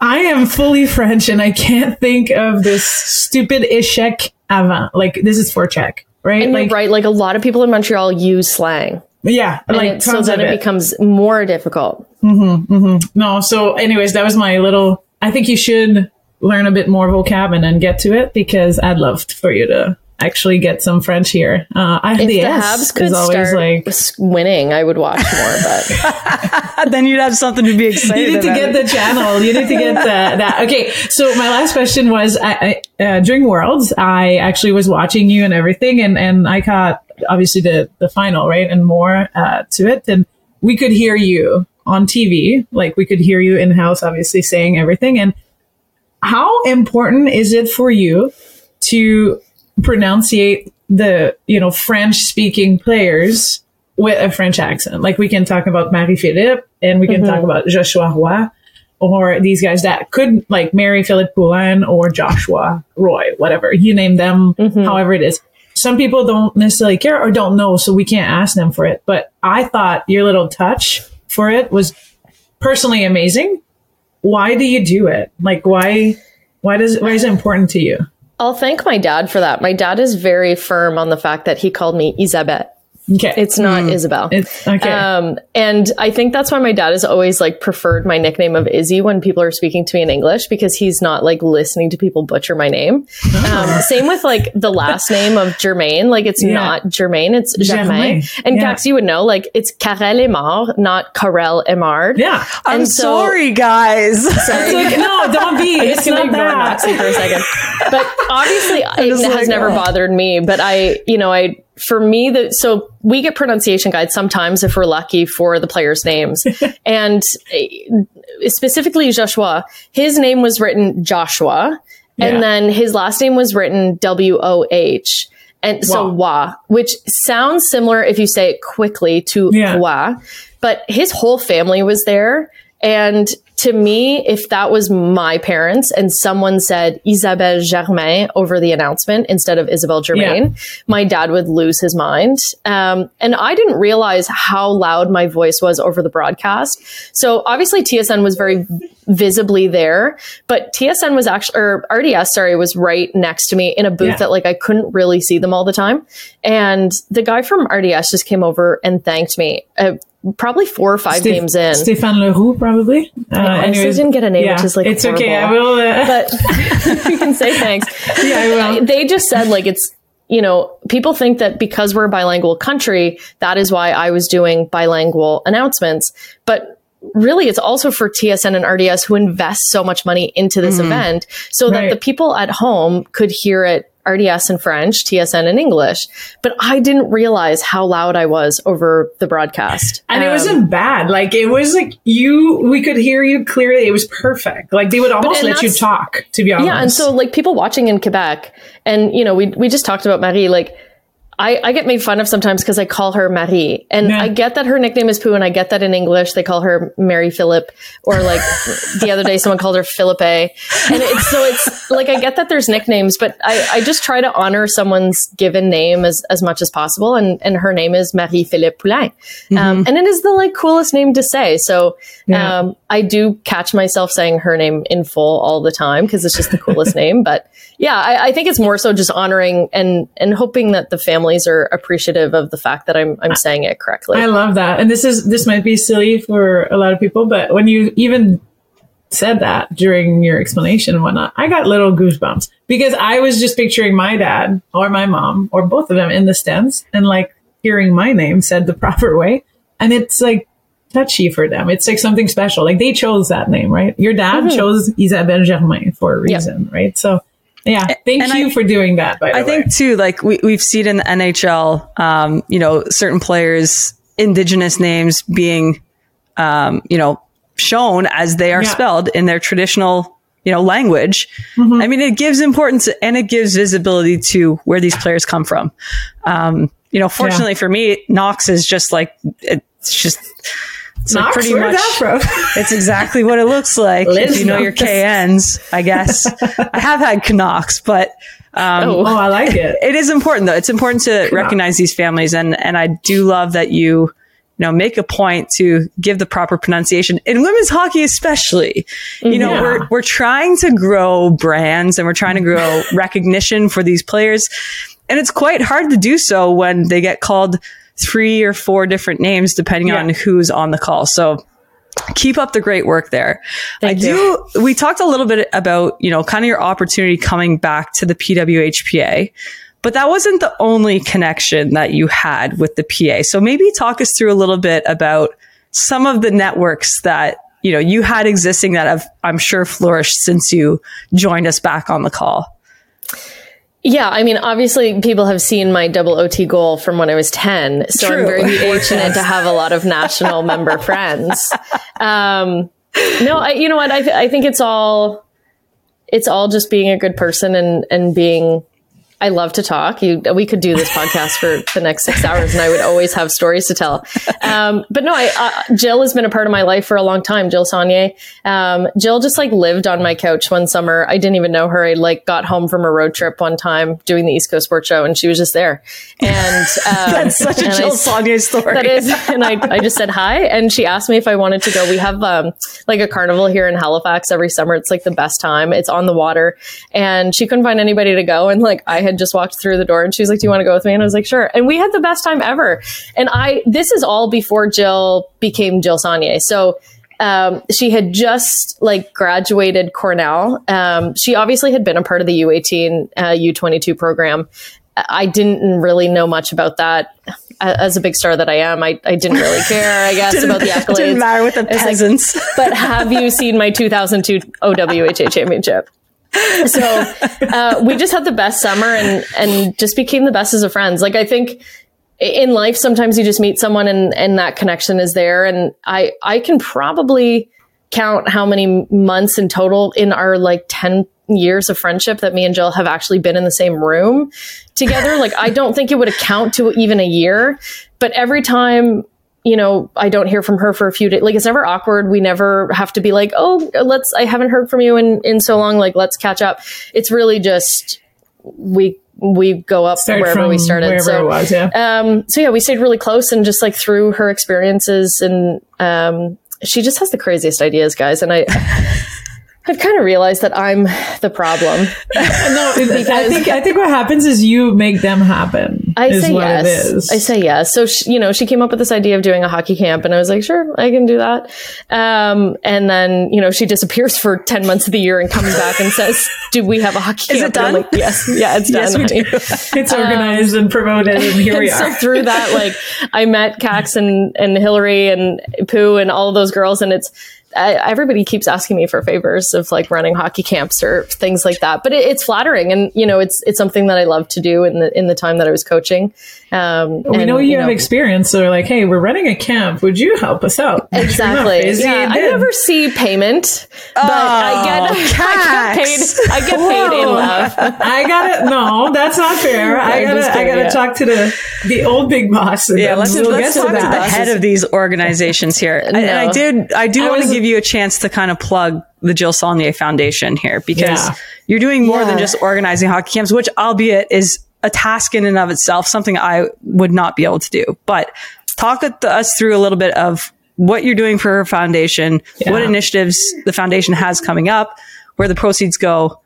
I am fully French and I can't think of this stupid échec avant. Like this is for check, right? And like, you're right. Like a lot of people in Montreal use slang. yeah, And like it- so then it it. becomes more difficult. Mm-hmm, mm-hmm. No, so anyways, that was my little, I think you should learn a bit more vocab and then get to it because I'd love for you to actually get some French here. Uh, I If the the Habs could is always start like, s- winning, I would watch more. But [laughs] then you'd have something to be excited [laughs] about. you need to about. get the channel. You need to get the, that. Okay. So my last question was, I, I, uh, during Worlds, I actually was watching you and everything, and and I caught obviously the the final right and more uh, to it, and we could hear you on TV, like we could hear you in house, obviously saying everything. And how important is it for you to pronunciate the you know French speaking players with a French accent? Like we can talk about Marie Philip and we can mm-hmm. talk about Joshua Roy or these guys that could like Mary Philip Poulin or Joshua Roy, whatever you name them, mm-hmm. however it is. Some people don't necessarily care or don't know, so we can't ask them for it. But I thought your little touch for it was personally amazing. Why do you do it? Like why why does why is it important to you? I'll thank my dad for that. My dad is very firm on the fact that he called me Isabelle. Okay. It's not Isabel. It's okay. Um, and I think that's why my dad has always like preferred my nickname of Izzy when people are speaking to me in English because he's not like listening to people butcher my name. Um, same with like the last [laughs] name of Germain. Like it's Yeah. not Germain, it's Germain. Germain. And Yeah. Kax, you would know, like it's Karell Emard, not Karell Emard. yeah. I'm so- sorry, guys. [laughs] It's like, no, don't be. I'm just gonna ignore that. Knoxy for a second. But obviously, [laughs] it has like, never oh. bothered me. But I, you know, I for me the so we get pronunciation guides sometimes if we're lucky for the players' names, [laughs] and uh, specifically Joshua, his name was written Joshua, Yeah. and then his last name was written W O H. And so Wow. wa, which sounds similar if you say it quickly to Yeah. wa, but his whole family was there. And to me, if that was my parents and someone said Isabelle Germain over the announcement instead of Isabelle Germain, my dad would lose his mind. Um, and I didn't realize how loud my voice was over the broadcast. So obviously TSN was very visibly there, but TSN was actually, or RDS, sorry, was right next to me in a booth Yeah. that like I couldn't really see them all the time. And the guy from RDS just came over and thanked me. Uh, probably four or five Steph- games in. Stéphane Leroux, probably. Uh, honestly didn't get a name, which is, like, it's okay. I will. Uh, but [laughs] [laughs] you can say thanks. Yeah, I will. [laughs] They just said like it's you know people think that because we're a bilingual country that is why I was doing bilingual announcements, but really it's also for TSN and RDS who invest so much money into this event so that Right. the people at home could hear it RDS in French, TSN in English. But I didn't realize how loud I was over the broadcast. and it Um, wasn't bad. Like it was like you. We could hear you clearly. It was perfect. Like they would almost let you talk. To be honest. Yeah, and so like people watching in Quebec, and you know, we we just talked about Marie. Like, I I get made fun of sometimes because I call her Marie, and Yeah. I get that her nickname is Pooh, and I get that in English they call her Mary Philip, or like [laughs] the other day someone called her Philippe, and it's so it's like I get that there's nicknames, but I I just try to honor someone's given name as as much as possible, and and her name is Marie Philip Poulin, um, and it is the like coolest name to say. So Yeah. um, I do catch myself saying her name in full all the time because it's just the coolest [laughs] name. But yeah, I, I think it's more so just honoring and and hoping that the families are appreciative of the fact that I'm I'm saying it correctly. I love that. And this is this might be silly for a lot of people, but when you even said that during your explanation and whatnot, I got little goosebumps because I was just picturing my dad or my mom or both of them in the stands and like hearing my name said the [laughs] proper way. And it's like touchy for them. It's like something special. Like they chose that name, right? Your dad mm-hmm. chose Isabelle Germain for a reason, right? So yeah, thank and you I- for doing that. I way, think too, like we, we've seen in the NHL, um, you know, certain players' indigenous names being, um, you know, shown as they are Yeah. spelled in their traditional, you know, language. I mean, it gives importance and it gives visibility to where these players come from. Um, you know, fortunately for me, Knox is just like, it's just, So Knox, pretty much, that [laughs] it's exactly what it looks like Liz if you know your knows. KNs. I guess [laughs] I have had Canucks, but um, oh, I like it. it is important though. It's important to recognize these families, and and I do love that you, you know, make a point to give the proper pronunciation in women's hockey, especially. You know, Yeah. we're we're trying to grow brands and we're trying to grow [laughs] recognition for these players, and it's quite hard to do so when they get called three or four different names depending Yeah. on who's on the call. So keep up the great work there. Thank I do. We talked a little bit about, you know, kind of your opportunity coming back to the PWHPA, but that wasn't the only connection that you had with the PA. So maybe talk us through a little bit about some of the networks that, you know, you had existing that have, I'm sure, flourished since you joined us back on the call. Yeah, I mean, obviously, people have seen my double OT goal from when I was 10. So True. I'm very [laughs] fortunate to have a lot of national member [laughs] friends. Um, no, I, you know what? I, th- I think it's all, it's all just being a good person and, and being, I love to talk. You, we could do this podcast for the next six hours and I would always have stories to tell. Um, but no, I, uh, Jill has been a part of my life for a long time. Jill Saulnier. Um, Jill just like lived on my couch one summer. I didn't even know her. I like got home from a road trip one time doing the East Coast Sports Show and she was just there. And, [laughs] um, That's such a I Jill Saulnier story. that is, and I, I just said hi, and she asked me if I wanted to go. We have um, like a carnival here in Halifax every summer. It's like the best time. It's on the water, and she couldn't find anybody to go. And like I had just walked through the door, and she was like, "Do you want to go with me?" And I was like, "Sure." And we had the best time ever. And I, this is all before Jill became Jill Saulnier. So um, she had just like graduated Cornell. Um, she obviously had been a part of the U18, uh, U22 program. I didn't really know much about that. As a big star that I am, I, I didn't really care, I guess, about the [laughs] accolades. Didn't matter with the It's like- peasants. but have you seen my 2002 OWHA championship? So uh, we just had the best summer and and just became the best as of friends. Like I think in life, sometimes you just meet someone and and that connection is there. And I I can probably count how many months in total in our like 10 years of friendship that me and Jill have actually been in the same room together. like I don't think it would account to even a year, but every time you know, I don't hear from her for a few days. Like it's never awkward. We never have to be like, oh, let's. I haven't heard from you in in so long. Like let's catch up. It's really just we we go up Start wherever we started. Wherever so was, yeah. um, so yeah, we stayed really close and just like through her experiences and um, she just has the craziest ideas, guys. And I. I've kind of realized that I'm the problem. [laughs] no, [laughs] I think I think what happens is you make them happen. I is say yes. Is. I say yes. So she, you know, she came up with this idea of doing a hockey camp, and I was like, sure, I can do that. Um, and then you know, she disappears for ten months of the year and comes back and says, "Do we have a hockey Is camp?" it done? like, yes, yeah, it's [laughs] done. Yes, we honey." it's organized and promoted, and here we are. so through that, like I met Kax and, and Hillary and Pooh and all of those girls, and it's I, everybody keeps asking me for favors of like running hockey camps or things like that. But it, it's flattering, and you know, it's it's something that I love to do in the in the time that I was coaching. Um, we and, know you have experience, so they're like, "Hey, we're running a camp. Would you help us out?" [laughs] Sure enough, Exactly. Izzy yeah, I never see payment, but I get [laughs] I get paid. I get paid in love. [laughs] I gotta no, that's not fair. I gotta I gotta yeah. talk to the the old big boss. Yeah, then let's, we'll let's get talk to the head of these organizations here. And, and I did, I do I want to give you a chance to kind of plug the Jill Saulnier Foundation here because Yeah. you're doing more than just organizing hockey camps, which albeit is a task in and of itself, something I would not be able to do. But talk with us through a little bit of what you're doing for her foundation, what initiatives the foundation has coming up, where the proceeds go.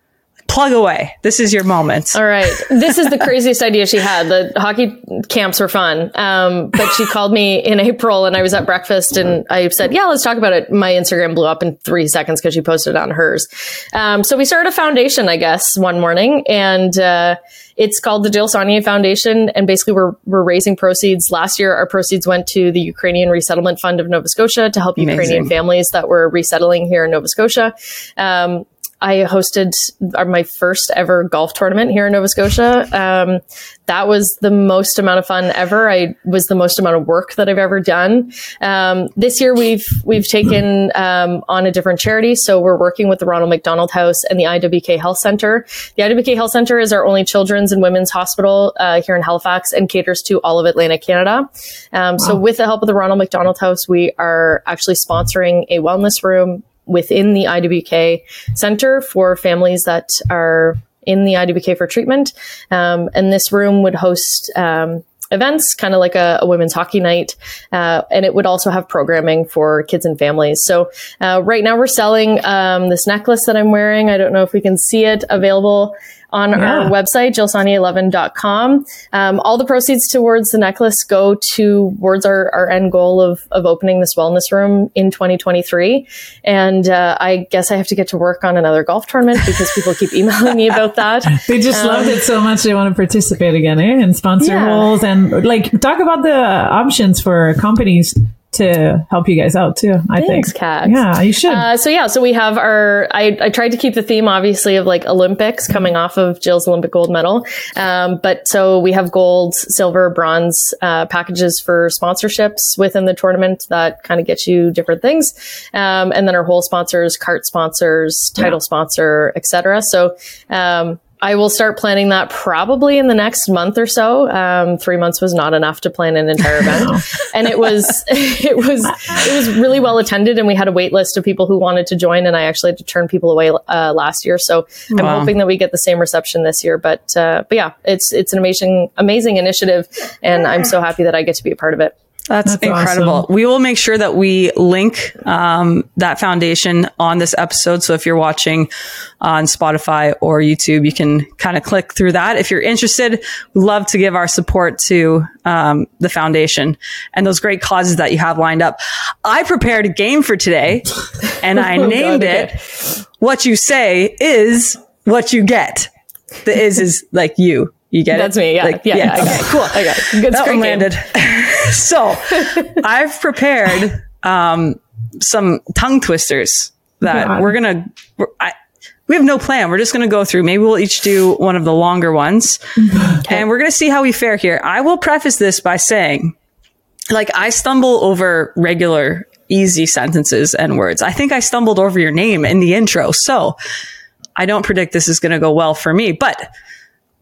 Plug away. This is your moment. All right. This is the craziest idea she had. The hockey camps were fun. Um, but she called me in April and I was at breakfast and I said, yeah, let's talk about it. My Instagram blew up in three seconds because she posted it on hers. Um, so we started a foundation, I guess, one morning and, uh, it's called the Jill Saulnier Foundation, and basically we're we're raising proceeds. Last year, our proceeds went to the Ukrainian Resettlement Fund of Nova Scotia to help Amazing. Ukrainian families that were resettling here in Nova Scotia. Um, I hosted my first ever golf tournament here in Nova Scotia. Um, that was the most amount of fun ever. I was the most amount of work that I've ever done. Um, this year we've we've taken um, on a different charity, so we're working with the Ronald McDonald House and the IWK Health Center. The IWK Health Center is our only children's and women's hospital uh, here in Halifax and caters to all of Atlantic Canada. Um, So with the help of the Ronald McDonald House, we are actually sponsoring a wellness room within the IWK Center for families that are in the IWK for treatment. Um, and this room would host um, events, kind of like a, a women's hockey night, uh, and it would also have programming for kids and families. So uh, right now we're selling um, this necklace that I'm wearing. I don't know if we can see it available on our website, jillsani11.com. Um, all the proceeds towards the necklace go towards our, our end goal of, of opening this wellness room in 2023. And uh, I guess I have to get to work on another golf tournament because people keep emailing me about that. [laughs] They just loved it so much they want to participate again, eh? And sponsor Yeah. roles and like talk about the options for companies to help you guys out too. I Thanks, think. Kat. Yeah, you should. Uh, so yeah, so we have our. I, I tried to keep the theme, obviously, of like Olympics coming off of Jill's Olympic gold medal. Um, but so we have gold, silver, bronze uh, packages for sponsorships within the tournament that kind of get you different things, um, and then our whole sponsors, cart sponsors, title sponsor, etc. So. Um, I will start planning that probably in the next month or so. Um, three months was not enough to plan an entire [laughs] event, and it was [laughs] it was it was really well attended, and we had a wait list of people who wanted to join, and I actually had to turn people away uh, last year. So I'm hoping that we get the same reception this year. But uh, but yeah, it's it's an amazing amazing initiative, and I'm so happy that I get to be a part of it. That's, That's incredible. awesome. We will make sure that we link um, that foundation on this episode. So if you're watching on Spotify or YouTube, you can kind of click through that. If you're interested, we'd love to give our support to um, the foundation and those great causes that you have lined up. I prepared a game for today [laughs] and I named it. What You Say Is What You Get. The is is like you. You get That's it? me. Yeah, Like, yeah, yeah, Okay, cool. I got it. Good that one landed. [laughs] so I've prepared um, some tongue twisters that God. we're gonna. We're, I, we have no plan. We're just gonna go through. Maybe we'll each do one of the longer ones, and we're gonna see how we fare here. I will preface this by saying, like, I stumble over regular, easy sentences and words. I think I stumbled over your name in the intro, so I don't predict this is gonna go well for me, but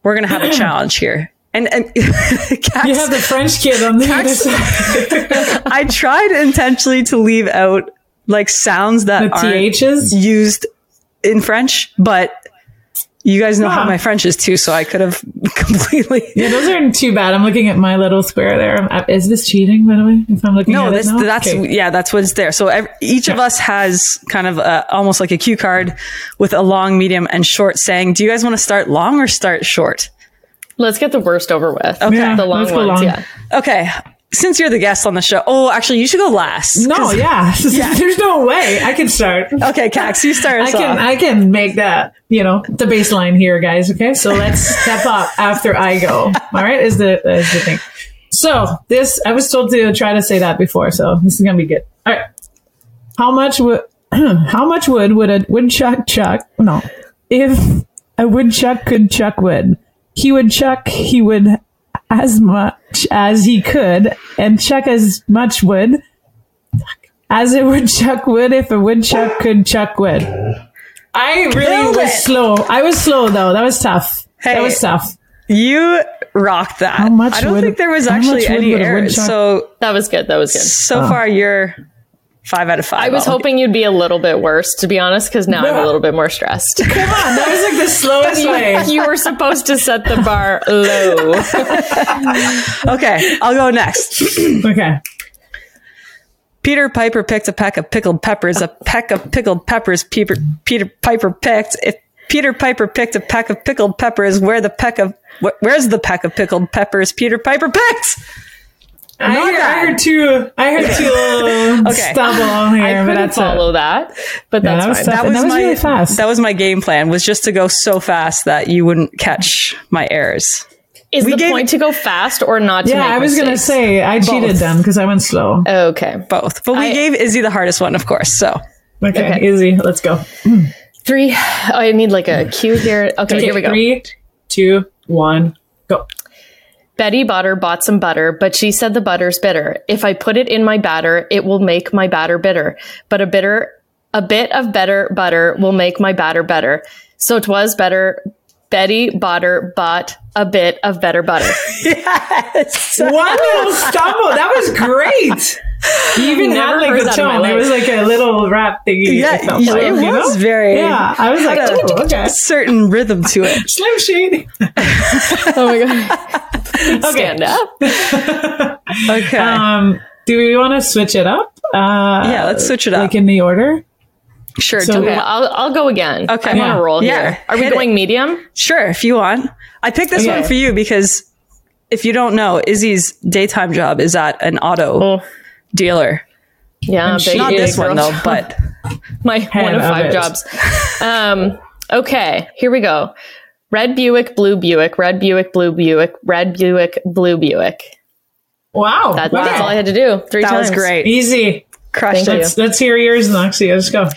we're gonna have a [clears throat] challenge here. And, and [laughs] you have the French kid on the other side. [laughs] I tried intentionally to leave out like sounds that THs? used in French, but you guys know how my French is too, so I could have [laughs] completely. Yeah, those aren't too bad. I'm looking at my little square there. Uh, this cheating, by the way? If I'm looking No, at that's it now? that's Okay. yeah, that's what's there. So ev- each of us has kind of a, almost like a cue card with a long, medium, and short saying. Do you guys want to start long or start short? Let's get the worst over with. Okay. Yeah, the long let's go ones. long. Yeah. Okay, since you're the guest on the show, oh, actually, you should go last. No, [laughs] [laughs] yeah. There's no way I can start. Okay, Kax, you start I can off. I can make that, you know, the baseline here, guys. Okay. So [laughs] let's step up after I go. All right, is the is the thing. So this I was told to try to say that before, so this is gonna be good. All right. How much would [clears throat] how much wood would a woodchuck chuck no. If a woodchuck could chuck wood, he would chuck he would as much as he could and chuck as much wood as a woodchuck would if a woodchuck could chuck wood. I really Killed was it. slow. I was slow though. That was tough. Hey. that was tough. You rocked that. How much I don't would- think there was actually any would a errors. So That was good. That was good. so far you're five out of five. I was I'll- hoping you'd be a little bit worse, to be honest, because now I'm a little bit more stressed. [laughs] Come on, that was like the [laughs] slowest way. [laughs] you were supposed to set the bar low. Okay, I'll go next. [clears throat] Okay. Peter Piper picked a peck of pickled peppers. A peck of pickled peppers. Peter Peter Piper picked. If Peter Piper picked a peck of pickled peppers, where the peck of wh- where's the peck of pickled peppers Peter Piper picked? I heard, I heard two. I heard [laughs] two little Okay. stubble on I here, but couldn't that's it. follow that, but Yeah, that's that was fine. tough. And that was my really fast. that was my game plan. Was just to go so fast that you wouldn't catch my errors. Is We the gave- point to go fast or not to Yeah, make I was gonna say I cheated them because I went slow. Okay. Both, but we I- gave Izzy the hardest one, of course. So Okay, Okay. easy. Let's go. [clears throat] Three. Oh, I need like a cue here. Okay, Okay, here we go. Three, two, one, go. Betty Butter bought some butter, but she said the butter's bitter. If I put it in my batter, it will make my batter bitter. But a bitter, a bit of better butter will make my batter better. So it was better. Betty Butter bought a bit of better butter. [laughs] yes. One little stumble. That was great. You even Never had like heard the that tone. It was like a little rap thingy. Yeah, felt yeah, like, it you know? was very- Yeah, I was like, a- oh, okay. certain rhythm to it. Slim Shady. [laughs] oh my god! [laughs] Stand up. [laughs] Okay. Um, do we want to switch it up? Uh, yeah, let's switch it up. Like in the order. sure. so- Okay. I'll I'll go again. Okay. I'm on a roll Yeah. here. Are we Hit going it. medium? Sure, if you want. I picked this Okay. one for you because if you don't know, Izzy's daytime job is at an auto Oh, dealer. yeah, she Not this one though, but [laughs] my one of of five it. jobs. Um, okay, here we go. Red Buick, blue Buick, red Buick, blue Buick, red Buick, blue Buick. Wow. That, okay. That's all I had to do. Three that times. was great. Easy. Crushed Thank it. you. Let's, let's hear yours, Knoxy. Let's go.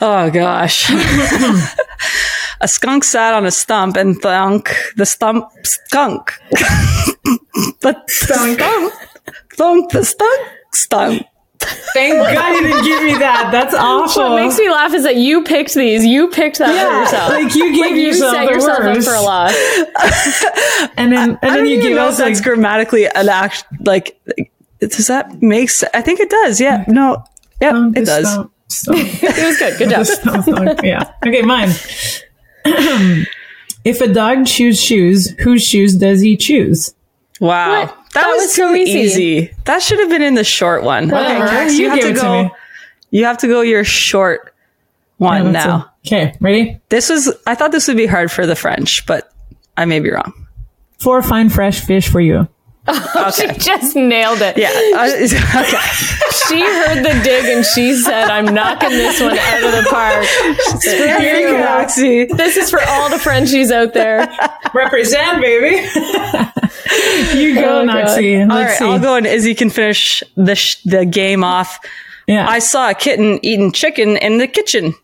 Oh gosh. [laughs] a skunk sat on a stump and thunk the stump skunk. the Stunk. thunk the stunk stump. Thank God you didn't give me that. That's [laughs] awful. What makes me laugh is that you picked these. You picked that for yourself. like you gave you yourself set yourself worst. up for a loss. [laughs] and then and I then don't you even give know us if that's grammatically an act like does that make sense? I think it does. Yeah. Mm. No. Yeah, Stunk, it does. stunk, stunk. [laughs] It was good. Good job. Stunk, stunk. yeah. Okay, mine. [clears throat] if a dog chews shoes, whose shoes does he choose? Wow. What? That, That was, was so too easy. easy. That should have been in the short one. Okay. Kax, you, You have to it to go. You have to go your short one That's now. it. Okay, ready? This was I thought this would be hard for the French, but I may be wrong. Four fine fresh fish for you. She just nailed it. Yeah. uh, [laughs] okay. She heard the dig and she said, I'm knocking this one out of the park. Here you go, Roxy. This is for all the Frenchies out there. Represent, baby. you go, Oh, God. Knoxy. All Let's right, see. I'll go and Izzy can finish the sh- the game off. Yeah, I saw a kitten eating chicken in the kitchen.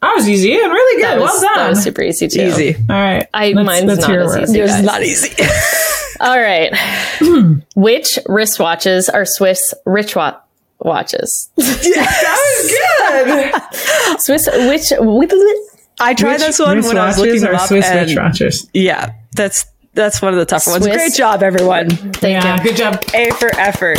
that was easy and really good. That was, well that done. was super easy too. Easy. All right, I- let's, mine's let's not as easy. It was guys. not easy. [laughs] All right. [clears throat] Which wristwatches are Swiss rich wa- watches? That was good. [laughs] Swiss which I tried Which this one when I was wristwatches looking them are up. Swiss and- wristwatches. yeah, that's that's one of the tougher ones. Great job, everyone. Thank Yeah, you. good job. A for effort.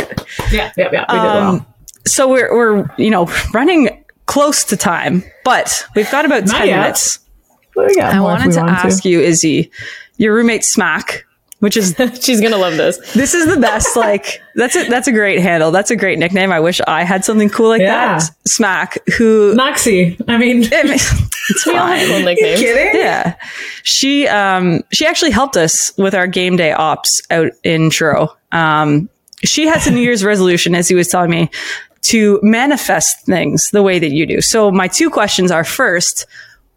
Yeah, yeah, yeah. We did Um, well. So we're we're you know running close to time, but we've got about ten yet. minutes. We got I wanted to want ask you, Izzy, your roommate Smack, which is [laughs] She's gonna love this. this is the best. Like that's a that's a great handle. That's a great nickname. I wish I had something cool like Yeah. that. Smack, who Knoxy. I mean, [laughs] it's [laughs] We all have fine. cool nicknames. Yeah. She um she actually helped us with our game day ops out in Truro. Um she has a New Year's resolution, as he was telling me, to manifest things the way that you do. So my two questions are first,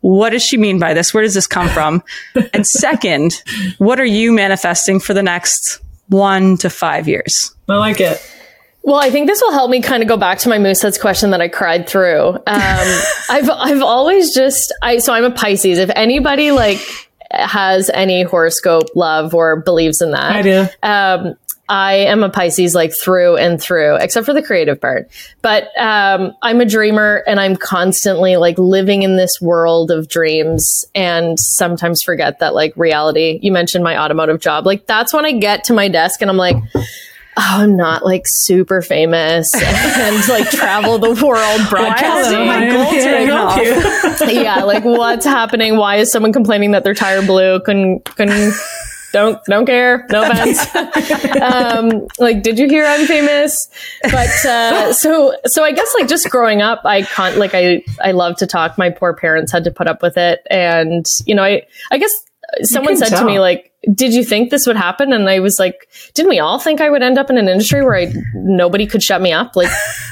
what does she mean by this? Where does this come from? [laughs] and second, what are you manifesting for the next one to five years? I like it. Well, I think this will help me kind of go back to my Mooseheads question that I cried through. Um, [laughs] I've I've always just I so I'm a Pisces. If anybody like has any horoscope love or believes in that, I do. um, I am a Pisces like through and through, except for the creative part. But um, I'm a dreamer and I'm constantly like living in this world of dreams and sometimes forget that like reality. You mentioned my automotive job. Like that's when I get to my desk and I'm like, oh, I'm not like super famous [laughs] and like travel the world broadcasting. Hello, my Can goal I today help you? [laughs] [laughs] yeah, like what's happening? Why is someone complaining that their tire blew? Couldn't couldn't don't don't care. No offense. [laughs] um, like, did you hear I'm famous? But uh, so so I guess like just growing up, I can't like I I love to talk. My poor parents had to put up with it, and you know I I guess someone said to me like did you think this would happen? And I was like, didn't we all think I would end up in an industry where I, nobody could shut me up? Like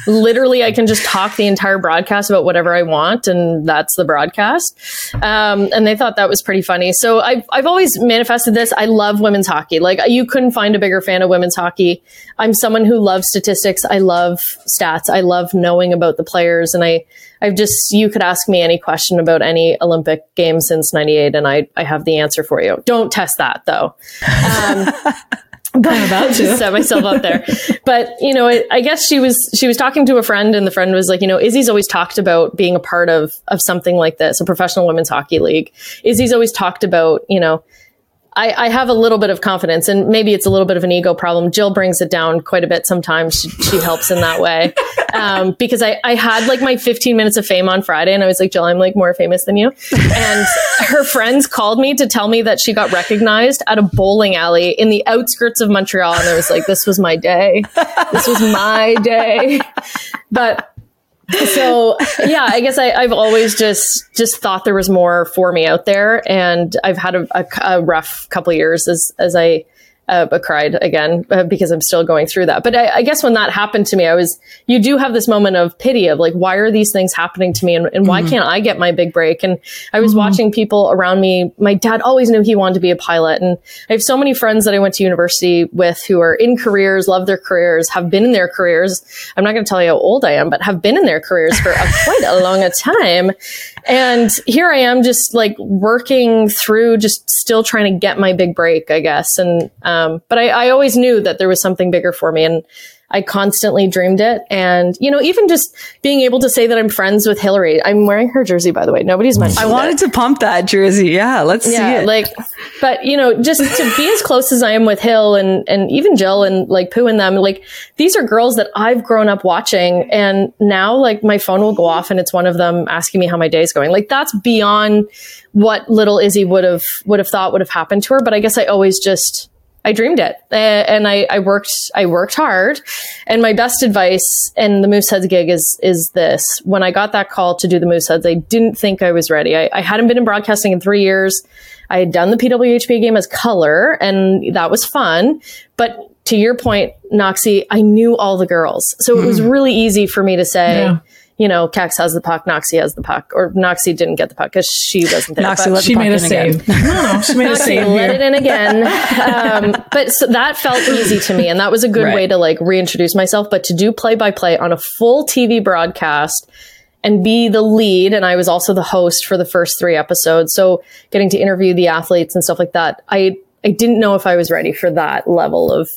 literally I can just talk the entire broadcast about whatever I want. And that's the broadcast. Um, and they thought that was pretty funny. So I've, I've always manifested this. I love women's hockey. Like you couldn't find a bigger fan of women's hockey. I'm someone who loves statistics. I love stats. I love knowing about the players. And I, I've just, you could ask me any question about any Olympic game since 98 and I, I have the answer for you. Don't test that though. Um, [laughs] [laughs] I'm about [laughs] to. set myself up there. But, you know, I, I guess she was, she was talking to a friend and the friend was like, you know, Izzy's always talked about being a part of, of something like this, a professional women's hockey league. Izzy's always talked about, you know, I, I, have a little bit of confidence, and maybe it's a little bit of an ego problem. Jill brings it down quite a bit sometimes. She, she helps in that way. [laughs] Um, because I, I had like my 15 minutes of fame on Friday, and I was like, Jill, I'm like more famous than you. And [laughs] her friends called me to tell me that she got recognized at a bowling alley in the outskirts of Montreal. And I was like, this was my day. This was my day. [laughs] But so yeah, I guess I, have always just just thought there was more for me out there, and I've had a, a, a rough couple years as as I uh, but cried again uh, because I'm still going through that. But I, I, guess when that happened to me, I was, you do have this moment of pity of like, why are these things happening to me and, and why mm-hmm. can't I get my big break? And I was mm-hmm. watching people around me. My dad always knew he wanted to be a pilot. And I have so many friends that I went to university with who are in careers, love their careers, have been in their careers. I'm not going to tell you how old I am, but have been in their careers for a, quite a [laughs] long a time. And here I am just like working through, just still trying to get my big break, I guess. And, um, but I, I always knew that there was something bigger for me. And I constantly dreamed it. And, you know, even just being able to say that I'm friends with Hillary. I'm wearing her jersey, by the way. Nobody's mentioned I wanted it. to pump that jersey. Yeah, let's yeah, see it. Like, but, you know, just to be as close as I am with Hill and, and even Jill and like Pooh and them, like, these are girls that I've grown up watching. And now, like, my phone will go off and it's one of them asking me how my day's going. Like, that's beyond what little Izzy would have, would have thought would have happened to her. But I guess I always just, I dreamed it and I, I worked, I worked hard and my best advice and the Mooseheads gig is, is this. When I got that call to do the Mooseheads, I didn't think I was ready. I, I hadn't been in broadcasting in three years. I had done the PWHPA game as color and that was fun. But to your point, Knoxy, I knew all the girls. So mm. it was mm-hmm. really easy for me to say, yeah you know, Kax has the puck, Knoxy has the puck, or Knoxy didn't get the puck because she wasn't there. Knoxy let she made a save. [laughs] no, no, she made Knoxy a save. Let it in [laughs] again. Um, but so that felt easy to me, and that was a good right. way to like reintroduce myself. But to do play by play on a full TV broadcast and be the lead, and I was also the host for the first three episodes, so getting to interview the athletes and stuff like that. I I didn't know if I was ready for that level of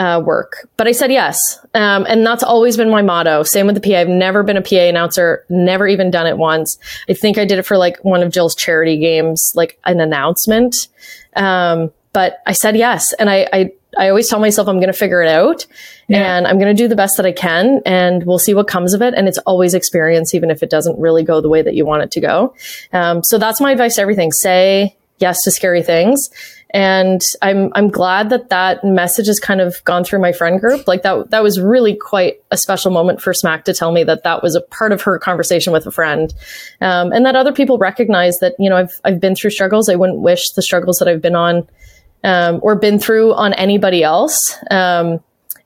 uh, work. But I said yes. Um, and that's always been my motto. Same with the PA. I've never been a PA announcer, never even done it once. I think I did it for like one of Jill's charity games, like an announcement. Um, but I said yes. And I, I, I always tell myself I'm going to figure it out yeah. and I'm going to do the best that I can and we'll see what comes of it. And it's always experience, even if it doesn't really go the way that you want it to go. Um, so that's my advice to everything. Say yes to scary things and I'm I'm glad that that message has kind of gone through my friend group. Like that that was really quite a special moment for Smack to tell me that that was a part of her conversation with a friend, um, and that other people recognize that you know I've I've been through struggles. I wouldn't wish the struggles that I've been on um, or been through on anybody else. Um,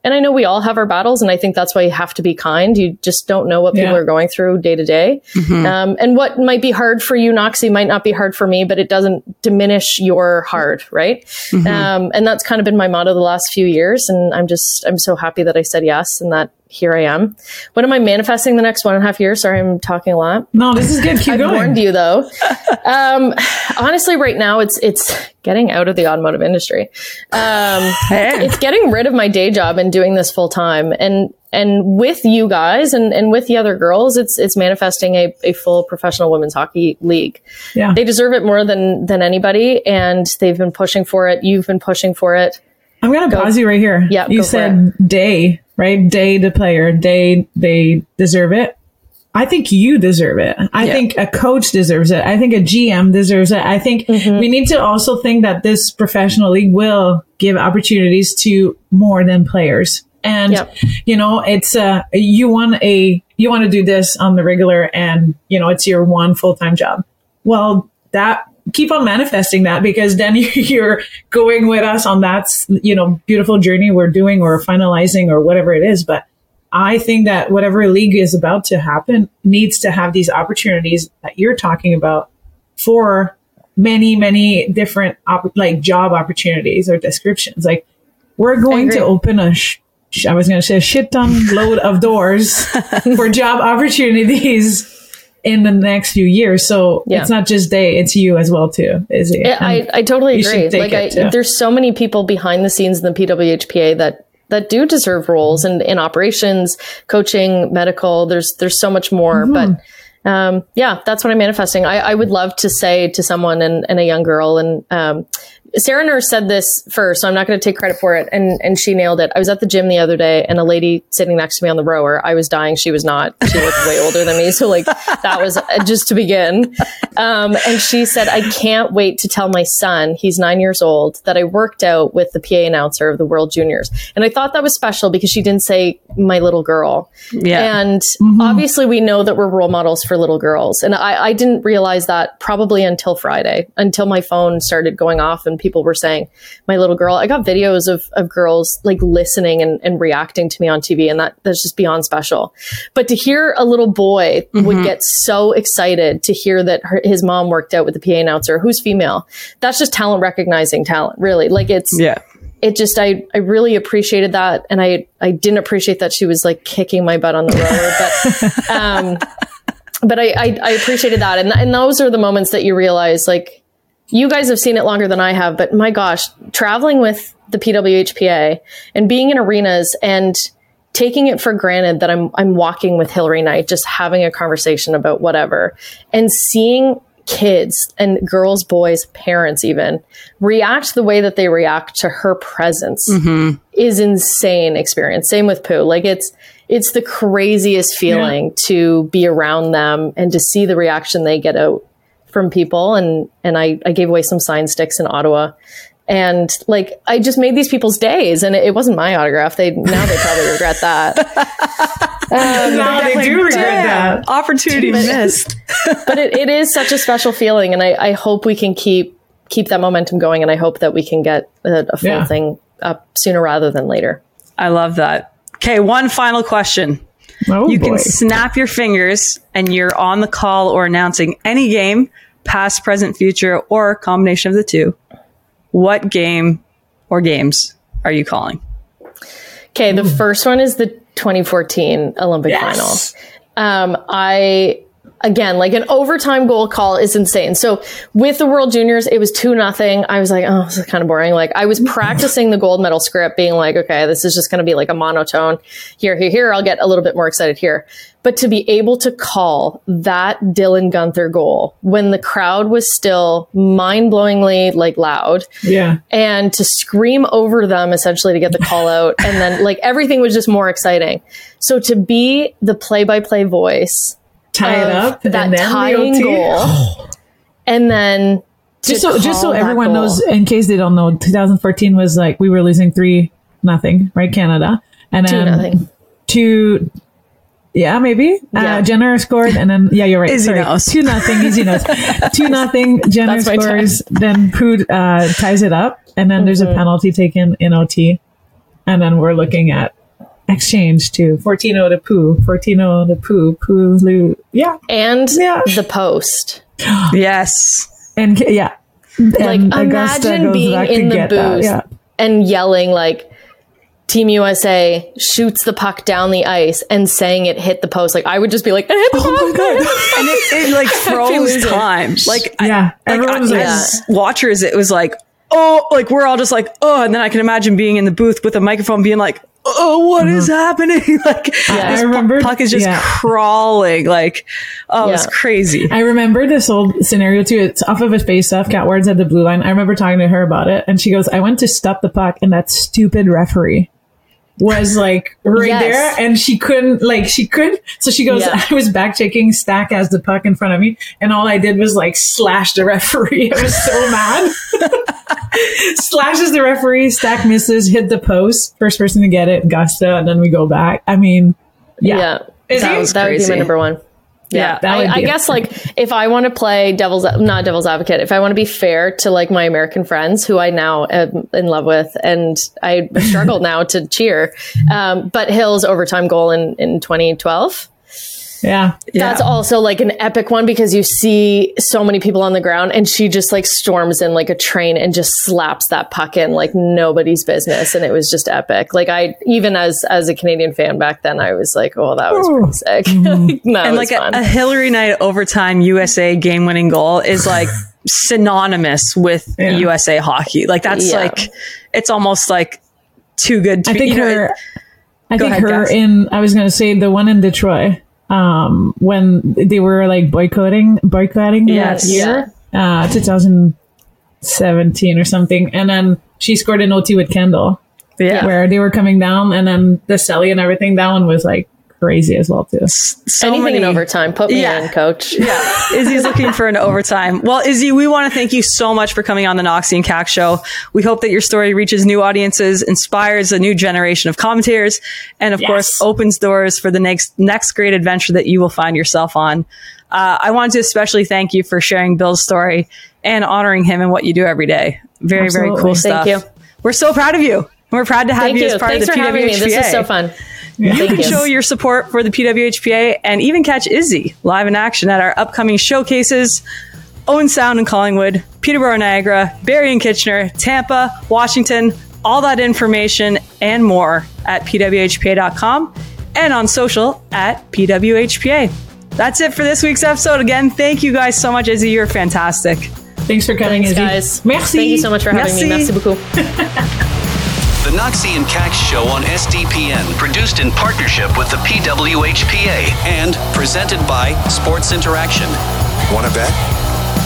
and I know we all have our battles, and I think that's why you have to be kind. You just don't know what people yeah. are going through day to day. Mm-hmm. Um, and what might be hard for you, Knoxy, might not be hard for me, but it doesn't diminish your hard, right? Mm-hmm. Um, and that's kind of been my motto the last few years. And I'm just, I'm so happy that I said yes and that here I am. What am I manifesting the next one and a half years? Sorry, I'm talking a lot. No, this is good. Keep [laughs] I going. warned you though. um, honestly, right now it's it's getting out of the automotive industry. Um, hey. It's getting rid of my day job and doing this full time. And and with you guys and, and with the other girls, it's it's manifesting a, a full professional women's hockey league. Yeah. They deserve it more than than anybody, and they've been pushing for it. You've been pushing for it. I'm gonna go. pause you right here. Yeah, you said day right? Day to player, day they deserve it. I think you deserve it. I yeah. think a coach deserves it. I think a GM deserves it. I think mm-hmm. we need to also think that this professional league will give opportunities to more than players. And yep. you know, it's uh you want a you want to do this on the regular and you know, it's your one full-time job. Well, that keep on manifesting that because then [laughs] you're going with us on that, you know, beautiful journey we're doing or finalizing or whatever it is. But I think that whatever league is about to happen needs to have these opportunities that you're talking about for many, many different op- like job opportunities or descriptions. Like we're going to open a, sh- sh- I was going to say a shit ton load of doors [laughs] for job opportunities in the next few years. So Yeah. it's not just they, it's you as well too. Is it? I, I totally agree. Like, I, there's so many people behind the scenes in the PWHPA that that do deserve roles and in operations, coaching, medical. There's there's so much more, Mm-hmm. but um, yeah, that's what I'm manifesting. I, I would love to say to someone and, and a young girl, and um, Sarah Nurse said this first, so I'm not going to take credit for it, and and she nailed it. I was at the gym the other day, and a lady sitting next to me on the rower, I was dying. She was not. She looked way older than me, so like that was uh, just to begin. Um, and she said, I can't wait to tell my son, he's nine years old, that I worked out with the PA announcer of the World Juniors. And I thought that was special because she didn't say my little girl. Yeah. And obviously, we know that we're role models for little girls. And I, I didn't realize that probably until Friday, until my phone started going off and people were saying, my little girl. I got videos of, of girls like listening and, and reacting to me on TV. And that, that's just beyond special. But to hear a little boy would get so excited to hear that her, his mom worked out with the PA announcer who's female, that's just talent recognizing talent, really. Like it's, Yeah. it just I I really appreciated that, and I I didn't appreciate that she was like kicking my butt on the rower, but [laughs] um, but I, I I appreciated that, and and those are the moments that you realize like you guys have seen it longer than I have, but my gosh, traveling with the PWHPA and being in arenas and taking it for granted that I'm I'm walking with Hilary Knight, just having a conversation about whatever, and seeing kids and girls, boys, parents even react the way that they react to her presence mm-hmm. is insane experience. Same with Pooh. Like it's it's the craziest feeling to be around them and to see the reaction they get out from people and and I, I gave away some sign sticks in Ottawa and like I just made these people's days and it, it wasn't my autograph they now they probably regret that [laughs] um, now they do regret that. Opportunity missed. [laughs] but it, it is such a special feeling and I, I hope we can keep keep that momentum going and I hope that we can get a, a full Yeah. thing up sooner rather than later I love that. Okay, one final question. Oh You boy. can snap your fingers and you're on the call or announcing any game, past, present, future, or combination of the two. What game or games are you calling? Okay, the first one is the 2014 Olympic Yes. final. Um, I again like an overtime goal call is insane. So with the World Juniors, it was two nothing. I was like, oh, this is kind of boring. Like I was [laughs] practicing the gold medal script, being like, okay, this is just going to be like a monotone. Here, here, here. I'll get a little bit more excited here. But to be able to call that Dylan Guenther goal when the crowd was still mind blowingly like loud yeah. and to scream over them essentially to get the call out [laughs] and then like everything was just more exciting so to be the play-by-play voice Tie it up. that [gasps] and then tying goal and then just so just so everyone goal. knows in case they don't know 2014 was like we were losing three nothing right canada and Two then nothing. two yeah maybe Yeah. uh, jenner scored and then yeah you're right Izzy sorry knows. two nothing easy knows [laughs] two nothing jenner That's scores then Pood uh, ties it up and then there's a Mm-hmm. penalty taken in ot and then we're looking at exchange to 14-0 to poo 14-0 to poo poo Lou. yeah and Yeah. the post [gasps] Yes. and yeah like And Agosta imagine being in the booth yeah. and yelling like Team USA shoots the puck down the ice and saying it hit the post. Like I would just be like, it hit the oh post. And it, it like [laughs] froze losing. time. Like, I- Yeah, like everyone was I- like- as watchers, it was like, oh, like we're all just like, oh, and then I can imagine being in the booth with a microphone being like, oh, what is uh-huh. happening? [laughs] Like, Yeah. this I remember- puck is just yeah. crawling. Like, oh, it's crazy. I remember this old scenario too. It's off of a space stuff. Cat Wards at the blue line. I remember talking to her about it, and she goes, "I went to stop the puck, and that stupid referee was like right Yes. there, and she couldn't, like, she could." So she goes, Yeah. [laughs] "I was back checking. Stack as the puck in front of me, and all I did was like slash the referee. [laughs] I was so mad." [laughs] Slashes the referee. Stack misses. Hit the post. First person to get it. Gusta, and then we go back. I mean, yeah. Yeah. Is that, he? was- that would be my number one. Yeah, that I, I guess [laughs] like if I want to play devil's not devil's advocate, if I want to be fair to like my American friends who I now am in love with, and I struggle [laughs] now to cheer, um, but Hill's overtime goal in in 2012. Yeah. That's Yeah. also like an epic one because you see so many people on the ground and she just like storms in like a train and just slaps that puck in like nobody's business. And it was just epic. Like I, even as, as a Canadian fan back then, I was like, oh, that was pretty sick. Mm-hmm. [laughs] no, and like a, a Hilary Knight overtime USA game winning goal is like [laughs] synonymous with Yeah. USA hockey. Like that's Yeah. like it's almost like too good to I be. think you know, her. I think ahead, her guys. in. I was going to say the one in Detroit. Um, when they were like boycotting, boycotting Yes. that year, uh, 2017 or something, and then she scored an OT with Kendall, yeah. where they were coming down, and then the celly and everything. That one was like crazy as well too. So anything many in overtime. Put me Yeah. in, coach. [laughs] Yeah, Izzy's looking for an overtime. Well, Izzy, we want to thank you so much for coming on the Knoxy and Kax show. We hope that your story reaches new audiences, inspires a new generation of commentators, and of Yes. course, opens doors for the next next great adventure that you will find yourself on. Uh, I want to especially thank you for sharing Bill's story and honoring him and what you do every day. Very, very cool Thank stuff. Thank you. We're so proud of you. We're proud to have Thank you, you. as part Thanks of the for having me. This is so fun. You Thank can you. show your support for the PWHPA and even catch Izzy live in action at our upcoming showcases Owen Sound in Collingwood, Peterborough, Niagara, Barrie and Kitchener, Tampa, Washington, all that information and more at pwhpa.com and on social at pwhpa. That's it for this week's episode. Again, thank you guys so much, Izzy. You're fantastic. Thanks for coming, Thanks, Izzy. guys. Merci. Thank you so much for having me. Merci. Merci beaucoup. [laughs] The Knoxy and Kax Show on SDPN, produced in partnership with the PWHPA and presented by Sports Interaction. Want to bet?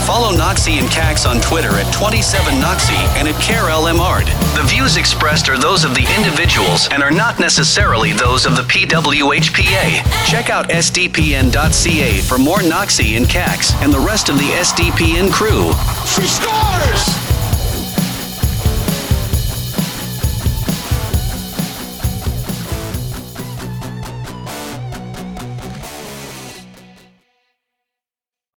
Follow Knoxy and Kax on Twitter at 27Knoxy and at KarellEmard. The views expressed are those of the individuals and are not necessarily those of the PWHPA. Check out sdpn.ca for more Knoxy and Kax and the rest of the SDPN crew. She scores!